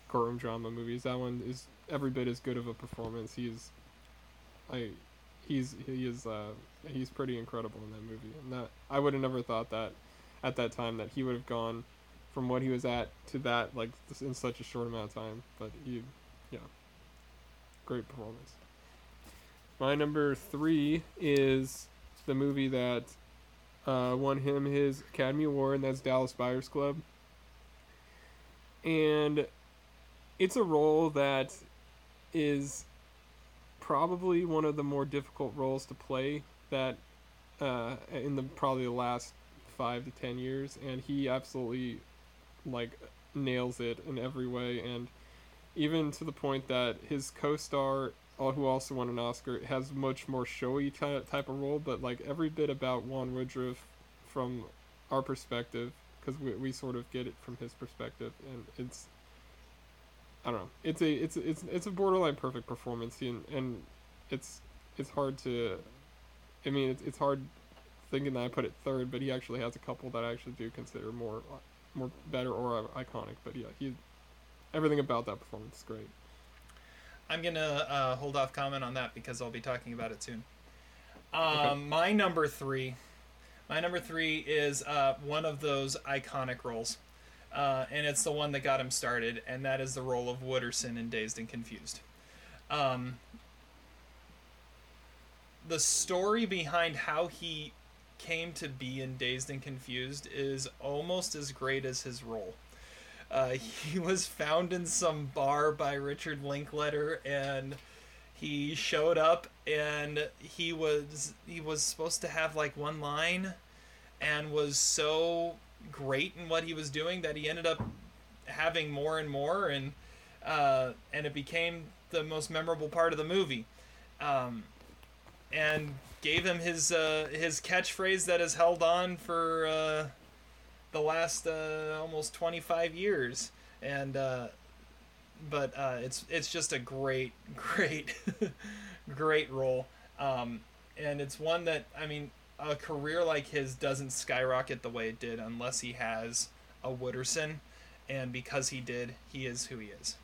courtroom drama movies. That one is every bit as good of a performance. He's I he's he is uh he's pretty incredible in that movie. And that I would have never thought that at that time that he would have gone from what he was at to that like in such a short amount of time. But he yeah. Great performance. My number three is the movie that uh, won him his Academy Award, and that's Dallas Buyers Club. And it's a role that is probably one of the more difficult roles to play that uh, in the probably the last five to ten years, and he absolutely like nails it in every way, and even to the point that his co-star uh, who also won an Oscar, has much more showy type type of role, but like every bit about Ron Woodruff from our perspective, because we, we sort of get it from his perspective, and it's I don't know, it's a it's it's it's a borderline perfect performance, and and it's it's hard to, I mean it's it's hard thinking that I put it third, but he actually has a couple that I actually do consider more more better or iconic, but yeah, he everything about that performance is great. I'm gonna uh, hold off comment on that because I'll be talking about it soon. Um, Okay. My number three, my number three is uh, one of those iconic roles, uh, and it's the one that got him started, and that is the role of Wooderson in Dazed and Confused. Um, the story behind how he came to be in Dazed and Confused is almost as great as his role. Uh, (laughs) he was found in some bar by Richard Linklater, and he showed up, and he was he was supposed to have like one line, and was so great in what he was doing that he ended up having more and more, and uh, and it became the most memorable part of the movie, um, and gave him his uh, his catchphrase that has held on for. Uh, the last uh, almost 25 years and uh, but uh, it's it's just a great (laughs) great great role um, and it's one that I mean a career like his doesn't skyrocket the way it did unless he has a Wooderson and because he did he is who he is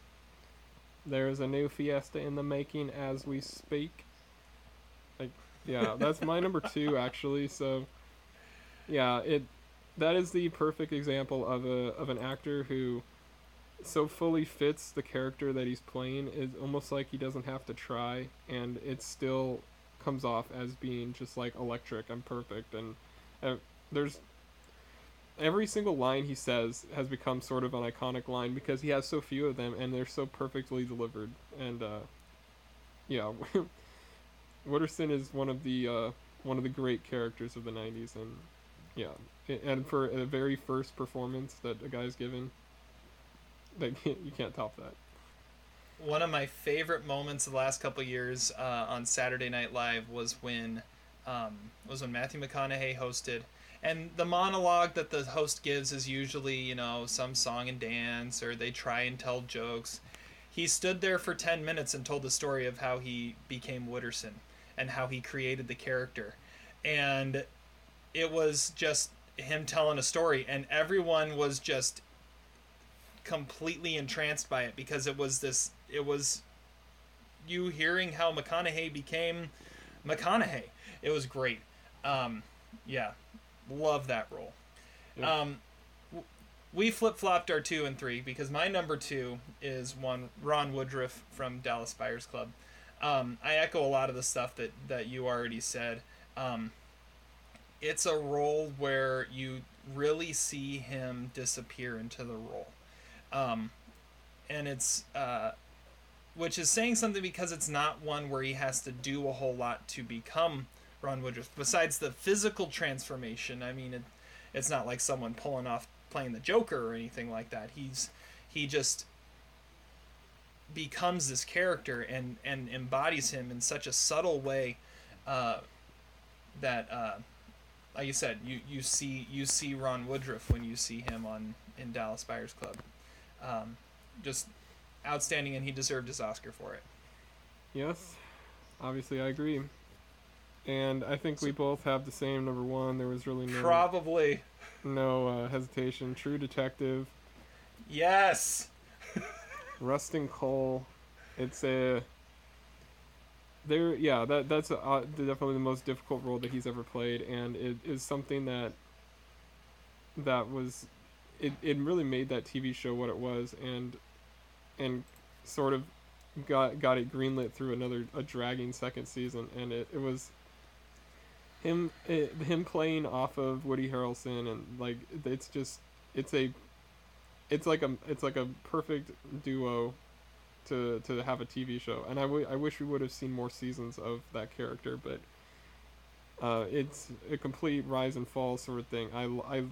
There is a new Fiesta in the making as we speak. Like, yeah, that's my number (laughs) two actually. So, yeah, it that is the perfect example of a of an actor who so fully fits the character that he's playing. It's almost like he doesn't have to try, and it's still comes off as being just like electric and perfect. And uh, there's every single line he says has become sort of an iconic line because he has so few of them and they're so perfectly delivered and uh yeah (laughs) Wooderson is one of the uh one of the great characters of the 90s and yeah and for a very first performance that a guy's given that (laughs) you can't top that one of my favorite moments of the last couple years uh, on Saturday Night Live was when um, was when Matthew McConaughey hosted, and the monologue that the host gives is usually you know some song and dance or they try and tell jokes. He stood there for ten minutes and told the story of how he became Wooderson and how he created the character, and it was just him telling a story, and everyone was just completely entranced by it because it was this it was you hearing how McConaughey became McConaughey. It was great. Um, yeah, love that role. Yeah. Um, we flip flopped our two and three because my number two is one Ron Woodruff from Dallas Buyers Club. Um, I echo a lot of the stuff that that you already said. Um, it's a role where you really see him disappear into the role, um, and it's uh, which is saying something because it's not one where he has to do a whole lot to become Ron Woodruff. Besides the physical transformation, I mean, it, it's not like someone pulling off playing the Joker or anything like that. He's he just becomes this character and and embodies him in such a subtle way uh, that uh, like you said you you see you see Ron Woodruff when you see him on in Dallas Buyers Club um, just outstanding and he deserved his Oscar for it Yes, obviously I agree. And I think we both have the same number one. There was really no probably no uh, hesitation. True Detective, yes (laughs) Rustin Cohle. It's a there. Yeah, that that's uh, definitely the most difficult role that he's ever played, and it is something that that was it. It really made that TV show what it was, and and sort of got got it greenlit through another a dragging second season, and it, it was him it, him playing off of Woody Harrelson, and like it's just it's a it's like a it's like a perfect duo to to have a TV show, and I, w- I wish we would have seen more seasons of that character, but uh, it's a complete rise and fall sort of thing. I, I,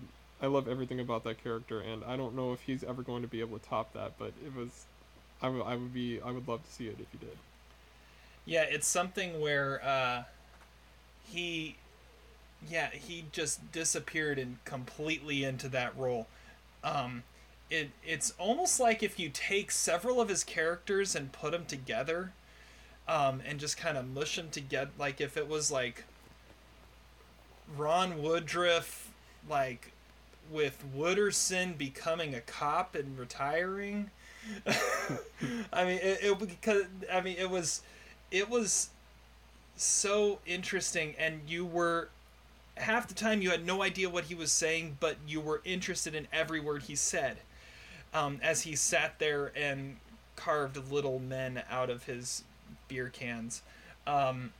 I love everything about that character, and I don't know if he's ever going to be able to top that, but it was, I would I would be I would love to see it if you did. Yeah, it's something where uh, he, yeah, he just disappeared and completely into that role. Um, it it's almost like if you take several of his characters and put them together, um, and just kind of mush them together. Like if it was like Ron Woodruff, like with Wooderson becoming a cop and retiring. (laughs) I mean, it, it because I mean it was, it was so interesting, and you were half the time you had no idea what he was saying, but you were interested in every word he said. Um, as he sat there and carved little men out of his beer cans. Um,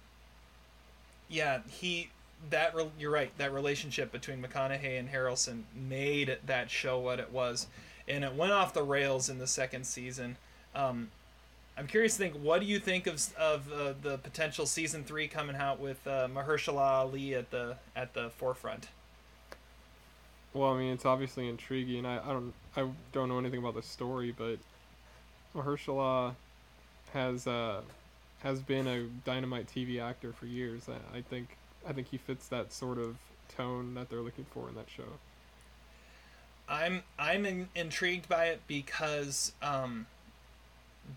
yeah, he that re- you're right. That relationship between McConaughey and Harrelson made that show what it was, and it went off the rails in the second season. Um, I'm curious to think, what do you think of of uh, the potential season three coming out with uh, Mahershala Ali at the at the forefront? Well, I mean, it's obviously intriguing. I, I don't I don't know anything about the story, but Mahershala has uh, has been a dynamite TV actor for years. I, I think I think he fits that sort of tone that they're looking for in that show. I'm I'm in, intrigued by it because um,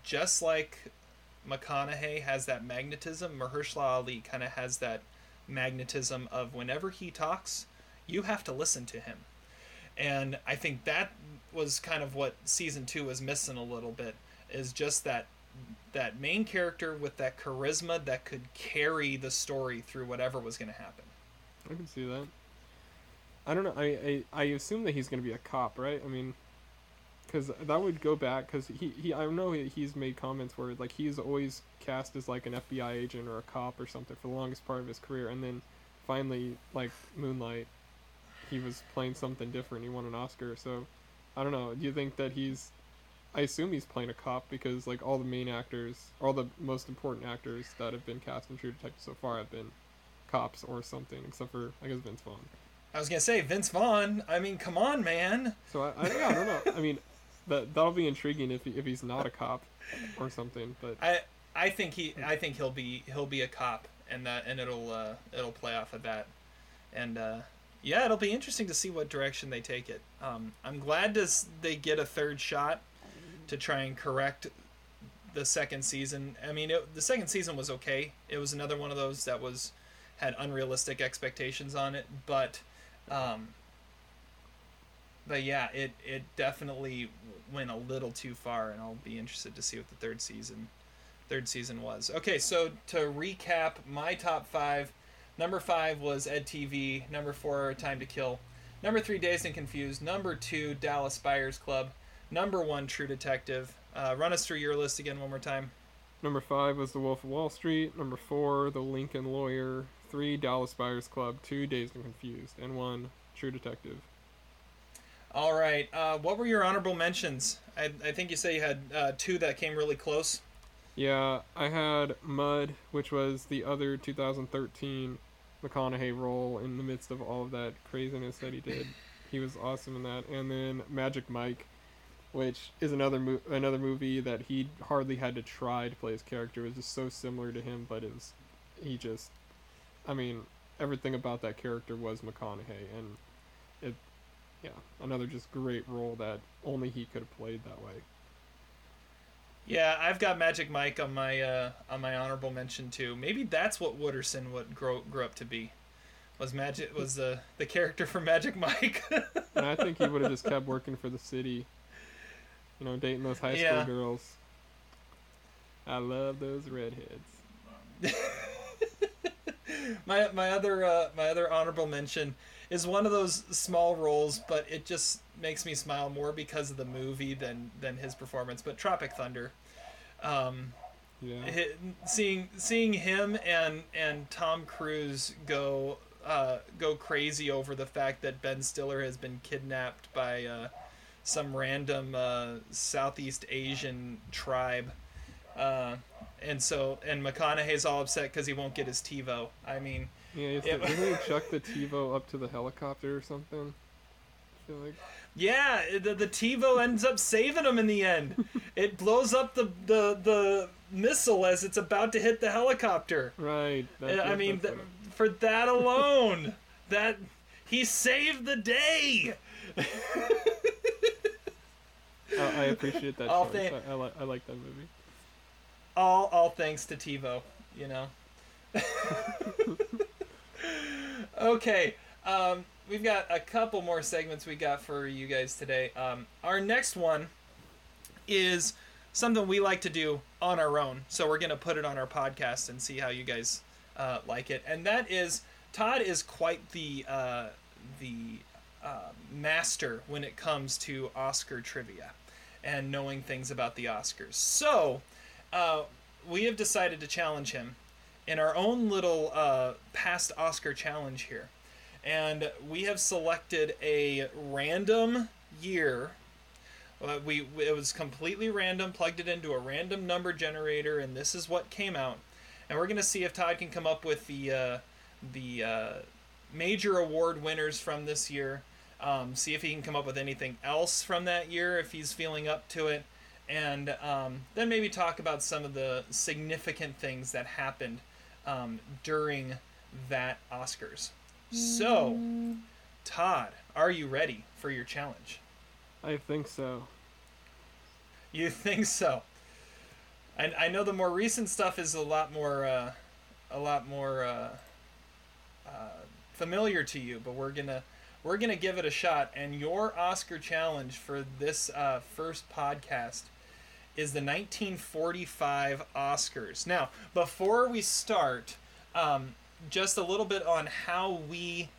just like McConaughey has that magnetism, Mahershala Ali kind of has that magnetism of whenever he talks, you have to listen to him, and I think that was kind of what season two was missing a little bit is just that that main character with that charisma that could carry the story through whatever was going to happen. I can see that. I don't know. I I, I assume that he's going to be a cop, right? I mean, because that would go back. Because he, he I know he's made comments where like he's always cast as like an FBI agent or a cop or something for the longest part of his career, and then finally like Moonlight, he was playing something different. He won an Oscar. So I don't know. Do you think that he's I assume he's playing a cop because like all the main actors, all the most important actors that have been cast in True Detective so far have been cops or something, except for I guess Vince Vaughn. I was gonna say Vince Vaughn. I mean, come on, man. So I, I, yeah, I don't know. I mean, that that'll be intriguing if he, if he's not a cop or something. But I I think he I think he'll be he'll be a cop and that and it'll uh, it'll play off of that, and uh, yeah, it'll be interesting to see what direction they take it. Um, I'm glad to s- they get a third shot to try and correct the second season. I mean, it, the second season was okay. It was another one of those that was had unrealistic expectations on it, but um, but yeah, it it definitely went a little too far, and I'll be interested to see what the third season third season was. Okay, so to recap my top five, number five was Ed TV. Number four, Time to Kill. Number three, Dazed and Confused. Number two, Dallas Buyers Club. Number one, True Detective. Uh, run us through your list again one more time. Number five was The Wolf of Wall Street. Number four, The Lincoln Lawyer. Three, Dallas Buyers Club. Two, Dazed and Confused. And one, True Detective. All right. Uh, what were your honorable mentions? I, I think you say you had uh, two that came really close. Yeah, I had Mud, which was the other 2013 McConaughey role in the midst of all of that craziness that he did. (laughs) He was awesome in that. And then Magic Mike, which is another mo- another movie that he hardly had to try to play his character. It was just so similar to him, but it was he just, I mean, everything about that character was McConaughey, and it, yeah, another just great role that only he could have played that way. Yeah, I've got Magic Mike on my uh, on my honorable mention too. Maybe that's what Wooderson would grow grow up to be. Was Magic was the the character for Magic Mike? (laughs) And I think he would have just kept working for the city. You know, dating those high school Yeah. girls. I love those redheads. (laughs) my my other uh, my other honorable mention is one of those small roles, but it just makes me smile more because of the movie than than his performance. But Tropic Thunder, um, Yeah. seeing seeing him and and Tom Cruise go uh, go crazy over the fact that Ben Stiller has been kidnapped by uh, some random uh, Southeast Asian tribe. And so, and McConaughey's all upset because he won't get his TiVo. I mean, Yeah, It- didn't he (laughs) chuck the TiVo up to the helicopter or something? Like Yeah, the, the TiVo ends up saving him in the end. (laughs) it blows up the, the the missile as it's about to hit the helicopter. right. I mean, th- for that alone, (laughs) that he saved the day. I, I appreciate that All choice. thi- thi- I, I, like I like that movie. All all thanks to TiVo, you know. (laughs) okay, um, we've got a couple more segments we got for you guys today. Um, our next one is something we like to do on our own, so we're gonna put it on our podcast and see how you guys uh, like it. And that is Todd is quite the uh, the uh, master when it comes to Oscar trivia and knowing things about the Oscars. So uh, we have decided to challenge him in our own little uh, past Oscar challenge here. And we have selected a random year. Uh, we it was completely random, plugged it into a random number generator, and this is what came out. And we're gonna see if Todd can come up with the uh, the uh, major award winners from this year. Um, see if he can come up with anything else from that year if he's feeling up to it, and um, then maybe talk about some of the significant things that happened um, during that Oscars. So, Todd, are you ready for your challenge? I think so. You (laughs) think so? And I know the more recent stuff is a lot more, uh, a lot more uh, uh, familiar to you, but we're gonna we're gonna give it a shot. And your Oscar challenge for this uh, first podcast is the 1945 Oscars. Now, before we start, um, just a little bit on how we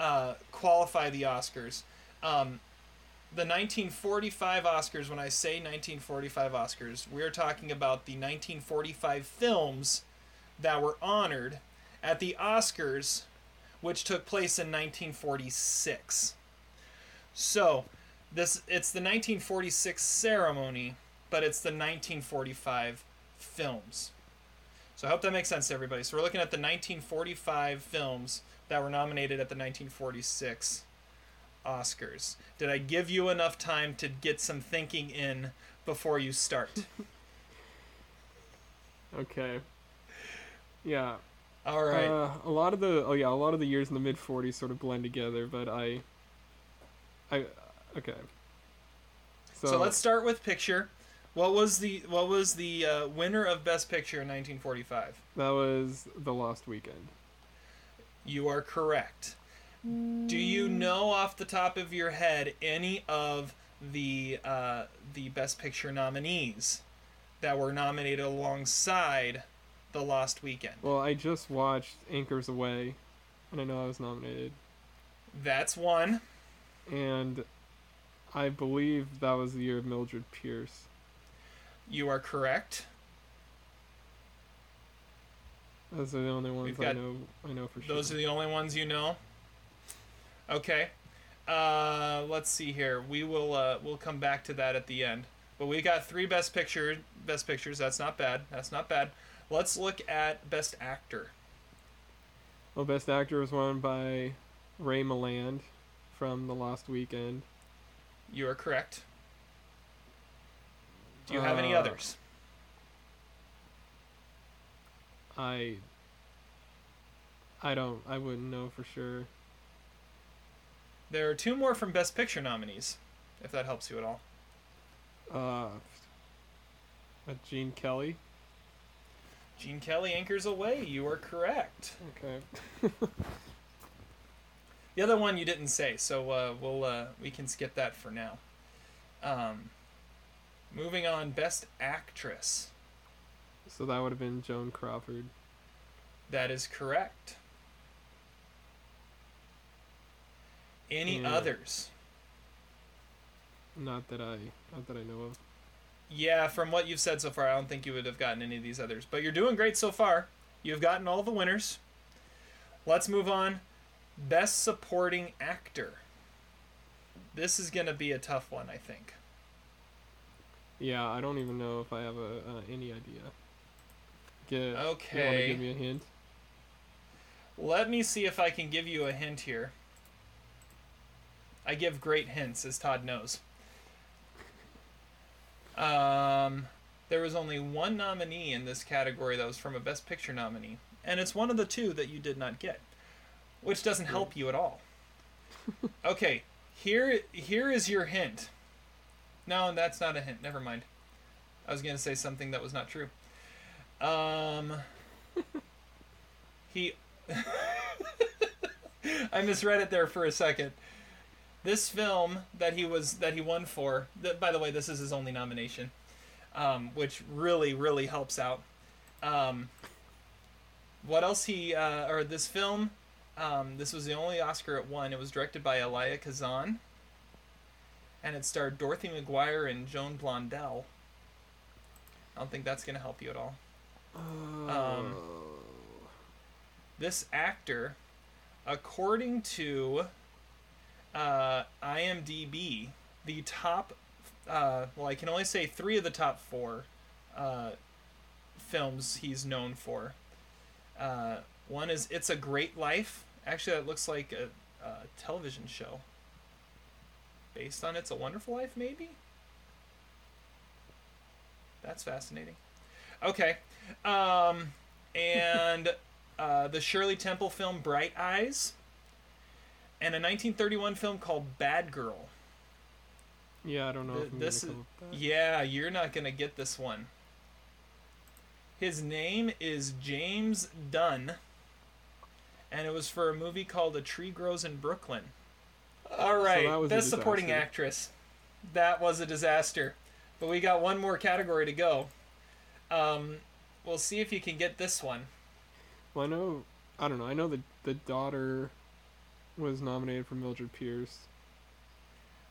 uh, qualify the Oscars. Um, the 1945 Oscars, when I say 1945 Oscars, we're talking about the 1945 films that were honored at the Oscars, which took place in 1946. So, this it's the 1946 ceremony, but it's the 1945 films. So I hope that makes sense to everybody. So we're looking at the 1945 films that were nominated at the 1946 Oscars. Did I give you enough time to get some thinking in before you start? (laughs) Okay. Yeah. All right. Uh, a lot of the oh yeah, a lot of the years in the mid '40s sort of blend together, but I, I okay. So, so let's start with picture. What was the what was the uh, winner of Best Picture in 1945? that was the Lost Weekend. You are correct. Do you know off the top of your head any of the uh, the Best Picture nominees that were nominated alongside The Lost Weekend. Well, I just watched Anchors Aweigh, and I know I was nominated, That's one. and I believe that was the year of Mildred Pierce. You are correct. Those are the only ones I know. I know for sure. Those are the only ones you know. Okay. Uh, let's see here. We will uh, we'll come back to that at the end. But we got three best picture best pictures. That's not bad. That's not bad. Let's look at best actor. well, Best Actor was won by Ray Milland from The Lost Weekend. You are correct. Do you have any Uh, others? I. I don't. I wouldn't know for sure. There are two more from best picture nominees, if that helps you at all. Uh. uh, Gene Kelly. Gene Kelly anchors aweigh. You are correct. Okay. The other one you didn't say, so uh, we'll uh, we can skip that for now. Um, moving on, best actress. So that would have been Joan Crawford. That is correct. Any Yeah. others? Not that I. Not that I know of. Yeah, from what you've said so far, I don't think you would have gotten any of these others. But you're doing great so far. You've gotten all the winners. Let's move on. Best supporting actor. This is going to be a tough one, I think. Yeah, I don't even know if I have a uh, any idea. Get. You want to Okay. give me a hint? Let me see if I can give you a hint here. I give great hints, as Todd knows. Um, there was only one nominee in this category that was from a Best Picture nominee, and it's one of the two that you did not get, which doesn't help you at all. okay, here here is your hint. No, that's not a hint. Never mind. I was gonna say something that was not true. Um, he (laughs) I misread it there for a second. This film that he was that he won for. That, by the way, this is his only nomination, um, which really really helps out. Um, what else he uh, or this film? Um, this was the only Oscar it won. It was directed by Elia Kazan, and it starred Dorothy McGuire and Joan Blondell. I don't think that's gonna help you at all. Um, this actor, according to uh, IMDb, the top, uh, well, I can only say three of the top four uh, films he's known for. Uh, one is It's a Great Life. Actually, that looks like a, a television show. Based on It's a Wonderful Life, maybe? That's fascinating. Okay. Um, and (laughs) uh, the Shirley Temple film Bright Eyes, and a 1931 film called Bad Girl. yeah, I don't know Th- if I'm this is- come up with that. Yeah, you're not gonna get this one. His name is James Dunn, and it was for a movie called A Tree Grows in Brooklyn. All right, was best supporting actress. That was a disaster, but we got one more category to go. Um, we'll see if you can get this one. Well, I know. I don't know. I know the the daughter was nominated for Mildred Pierce.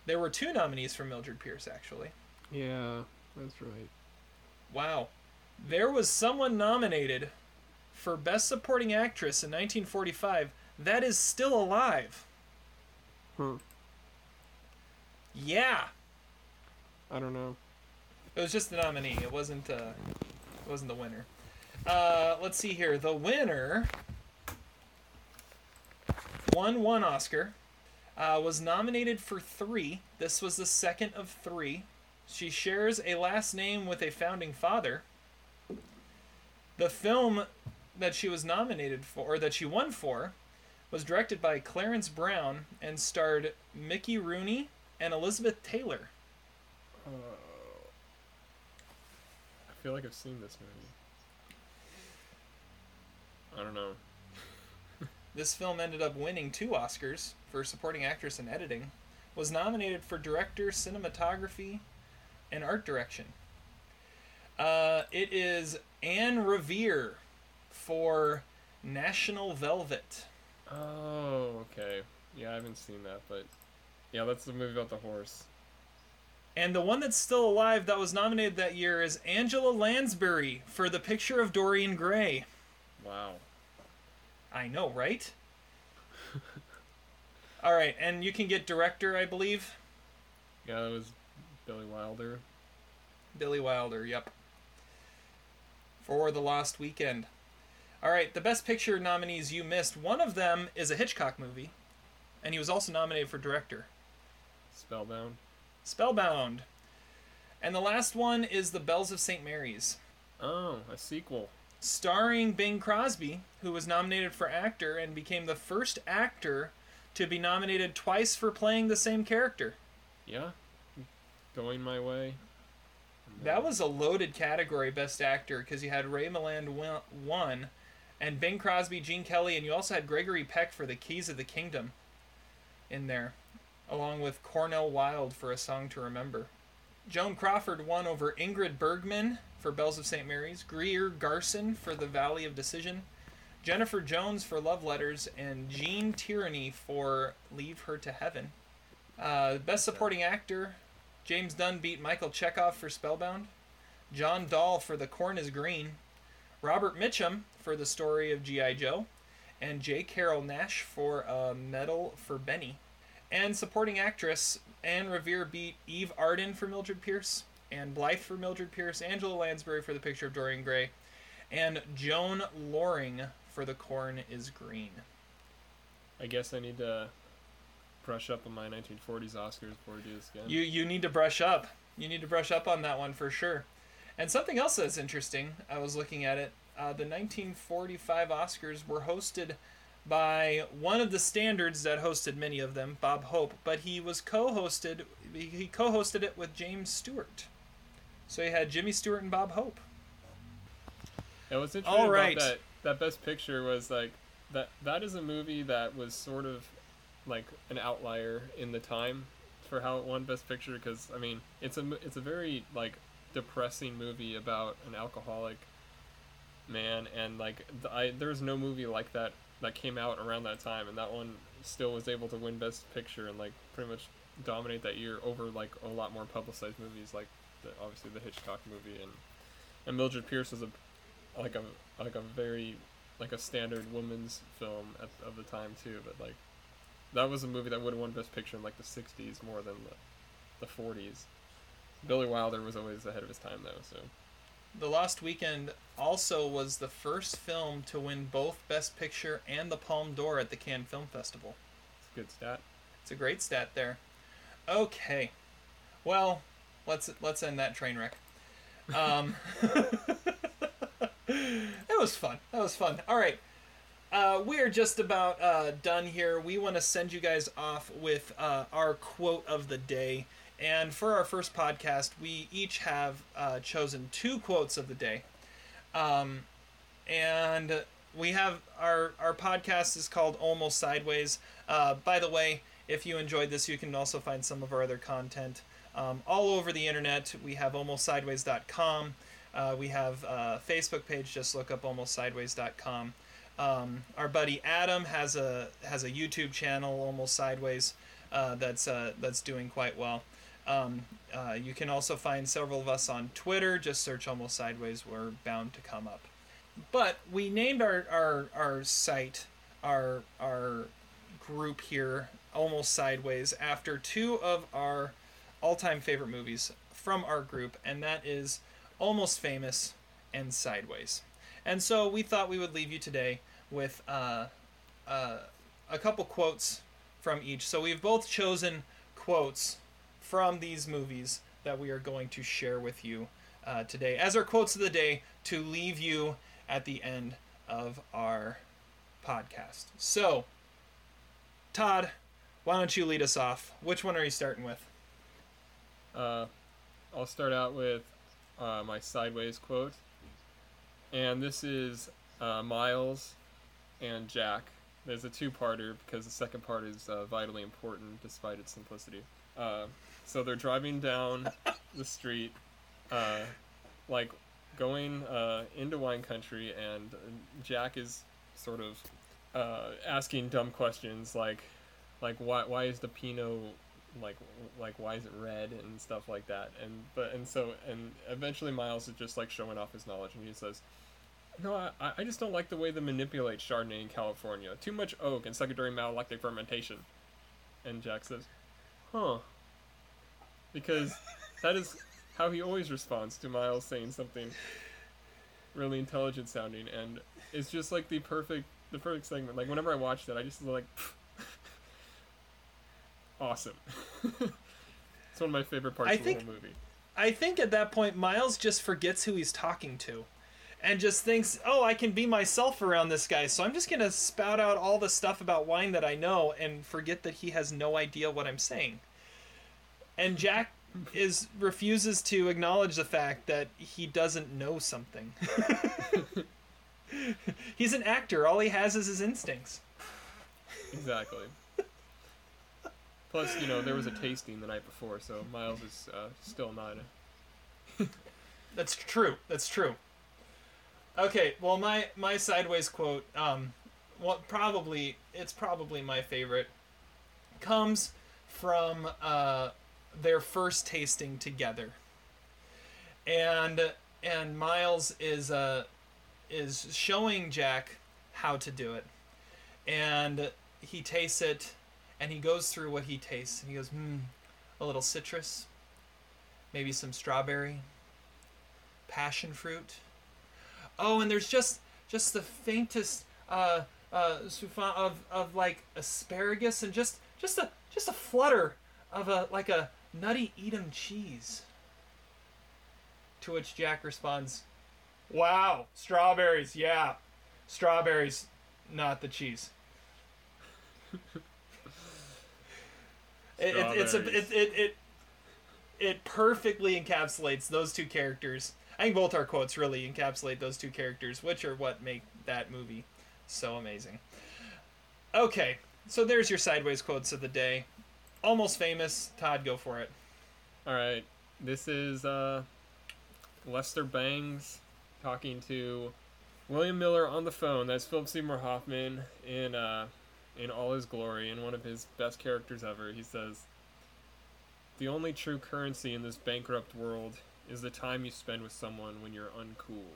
There were two nominees for Mildred Pierce, actually. Yeah, that's right. Wow. There was someone nominated for Best Supporting Actress in 1945 that is still alive. Huh. Yeah. I don't know. It was just the nominee. It wasn't uh it wasn't the winner. Uh let's see here. The winner won one Oscar. Uh, was nominated for three. This was the second of three. She shares a last name with a founding father. The film that she was nominated for, or that she won for, was directed by Clarence Brown and starred Mickey Rooney and Elizabeth Taylor. I feel like I've seen this movie. I don't know. (laughs) This film ended up winning two Oscars for supporting actress and editing. was nominated for director, cinematography, and art direction. Uh, it is Anne Revere for National Velvet. Oh, okay. Yeah, I haven't seen that, but yeah, that's the movie about the horse. And the one that's still alive that was nominated that year is Angela Lansbury for The Picture of Dorian Gray. Wow. I know, right? (laughs) All right, and you can get director, I believe. Yeah, that was Billy Wilder. Billy Wilder, yep. For The Lost Weekend. All right, the Best Picture nominees you missed. One of them is a Hitchcock movie, and he was also nominated for director. Spellbound. Spellbound. And the last one is The Bells of St. Mary's, Oh, a sequel. starring Bing Crosby, who was nominated for actor and became the first actor to be nominated twice for playing the same character. Yeah. Going my way. That was a loaded category, Best Actor, because you had Ray Milland win- won, and Bing Crosby, Gene Kelly, and you also had Gregory Peck for The Keys of the Kingdom in there, along with Cornel Wilde for A Song to Remember. Joan Crawford won over Ingrid Bergman for Bells of St. Mary's, Greer Garson for The Valley of Decision, Jennifer Jones for Love Letters, and Gene Tierney for Leave Her to Heaven. Uh, Best Supporting Actor, James Dunn beat Michael Chekhov for Spellbound, John Dall for The Corn is Green, Robert Mitchum for The Story of G.I. Joe, and J. Carrol Naish for A Medal for Benny. And supporting actress, Anne Revere beat Eve Arden for Mildred Pierce, and Blyth for Mildred Pierce, Angela Lansbury for The Picture of Dorian Gray, and Joan Lorring for The Corn is Green. I guess I need to brush up on my 1940s Oscars before I do this again. You you need to brush up. You need to brush up on that one for sure. And something else that's interesting, I was looking at it. Uh, the 1945 Oscars were hosted by one of the standards that hosted many of them, Bob Hope, but he was co-hosted. He he co-hosted it with James Stewart. So you had Jimmy Stewart and Bob Hope. And what's interesting All right. about that that best picture was like that that is a movie that was sort of like an outlier in the time for how it won best picture because I mean it's a it's a very like depressing movie about an alcoholic man and like I there's no movie like that that came out around that time and that one still was able to win best picture and like pretty much dominate that year over like a lot more publicized movies like the, obviously the Hitchcock movie and and Mildred Pierce was a like a like a very like a standard woman's film at, of the time too but like that was a movie that would have won best picture in like the 60s more than the, the 40s billy wilder was always ahead of his time though so The Lost Weekend also was the first film to win both Best Picture and the Palme d'Or at the Cannes Film Festival. it's a good stat It's a great stat there. Okay, well, let's let's end that train wreck. Um, (laughs) it was fun. That was fun. All right, uh, we are just about uh, done here. We want to send you guys off with uh, our quote of the day. And for our first podcast, we each have uh, chosen two quotes of the day. Um, and we have our our podcast is called Almost Sideways. Uh, by the way, if you enjoyed this, you can also find some of our other content um, all over the internet. We have almostsideways.com. Uh, we have a Facebook page. Just look up almostsideways.com. Um, our buddy Adam has a has a YouTube channel, Almost Sideways, uh, that's uh, that's doing quite well. Um, uh, you can also find several of us on Twitter. Just search Almost Sideways. We're bound to come up. But we named our, our, our site, our, our group here, Almost Sideways, after two of our all time favorite movies from our group, and that is Almost Famous and Sideways. And so we thought we would leave you today with uh, uh, a couple quotes from each. So we've both chosen quotes from these movies that we are going to share with you uh, today as our quotes of the day to leave you at the end of our podcast. So, Todd, why don't you lead us off? Which one are you starting with? uh, i'll start out with uh, my sideways quote and this is uh, miles and jack there's a two-parter because the second part is uh, vitally important despite its simplicity. So they're driving down the street, uh, like going uh, into wine country, and Jack is sort of uh, asking dumb questions like, like why why is the Pinot like like why is it red and stuff like that. And but and so and eventually Miles is just like showing off his knowledge and he says no I, I just don't like the way they manipulate Chardonnay in California. Too much oak and secondary malolactic fermentation. And Jack says huh because that is how he always responds to Miles saying something really intelligent sounding and it's just like the perfect the perfect segment like whenever I watch that I just like (laughs) awesome. (laughs) it's one of my favorite parts I of think- the whole movie. I think at that point Miles just forgets who he's talking to and just thinks, "Oh, I can be myself around this guy. So I'm just going to spout out all the stuff about wine that I know and forget that he has no idea what I'm saying." And Jack is refuses to acknowledge the fact that he doesn't know something. (laughs) he's an actor. All he has is his instincts. Exactly. Plus, you know, there was a tasting the night before, so Miles is uh, still not. A... That's true. That's true. Okay, well my my sideways quote um well probably it's probably my favorite comes from uh their first tasting together. And and Miles is uh is showing Jack how to do it. And he tastes it and he goes through what he tastes and he goes, "Hmm, a little citrus, maybe some strawberry, passion fruit. Oh, and there's just just the faintest uh uh soupçon of of like asparagus and just just a just a flutter of a like a nutty Edam cheese. To which Jack responds, "Wow, strawberries, yeah, strawberries, not the cheese." (laughs) it, it, it's a it, it, it it perfectly encapsulates those two characters. I think both our quotes really encapsulate those two characters, which are what make that movie so amazing. Okay, so there's your sideways quotes of the day. Almost famous. Todd, go for it. All right, this is uh, Lester Bangs talking to William Miller on the phone. That's Philip Seymour Hoffman in uh, in all his glory and one of his best characters ever. He says, "The only true currency in this bankrupt world is the time you spend with someone when you're uncool."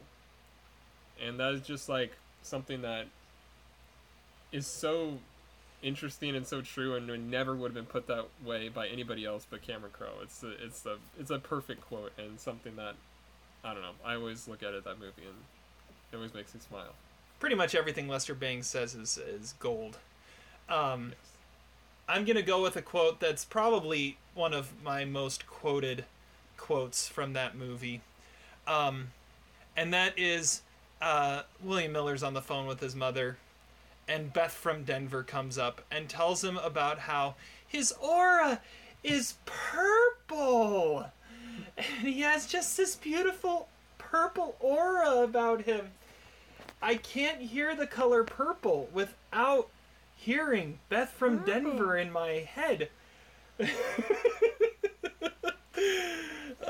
And that is just like something that is so interesting and so true and it never would have been put that way by anybody else but Cameron Crowe. It's a, it's a it's a perfect quote and something that I don't know. I always look at it that movie and it always makes me smile. Pretty much everything Lester Bangs says is is gold. Um, I'm gonna go with a quote that's probably one of my most quoted quotes from that movie, um, and that is uh, William Miller's on the phone with his mother, and Beth from Denver comes up and tells him about how his aura is purple, and he has just this beautiful purple aura about him. I can't hear the color purple without hearing Beth from Denver in my head. (laughs)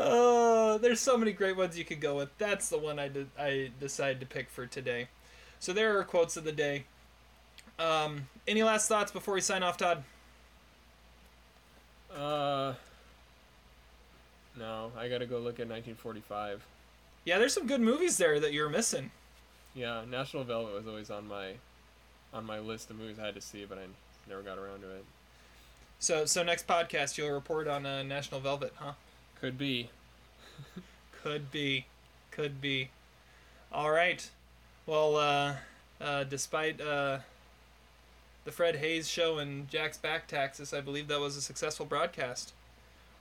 Oh, there's so many great ones you could go with. That's the one I did, I decided to pick for today. So there are quotes of the day. Um, any last thoughts before we sign off, Todd? Uh No, I got to go look at 1945. Yeah, there's some good movies there that you're missing. Yeah, National Velvet was always on my on my list of movies I had to see, but I never got around to it. So, so next podcast you'll report on uh, National Velvet, huh? Could be. (laughs) Could be, could be. All right. Well, uh, uh, despite uh, the Fred Hayes show and Jack's back taxes, I believe that was a successful broadcast.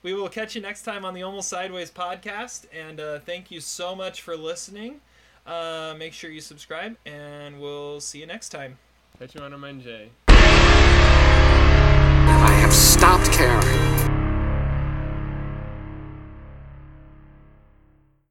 We will catch you next time on the Almost Sideways podcast, and uh, thank you so much for listening. Uh, make sure you subscribe, and we'll see you next time. Catch you on a Monday. I have stopped caring.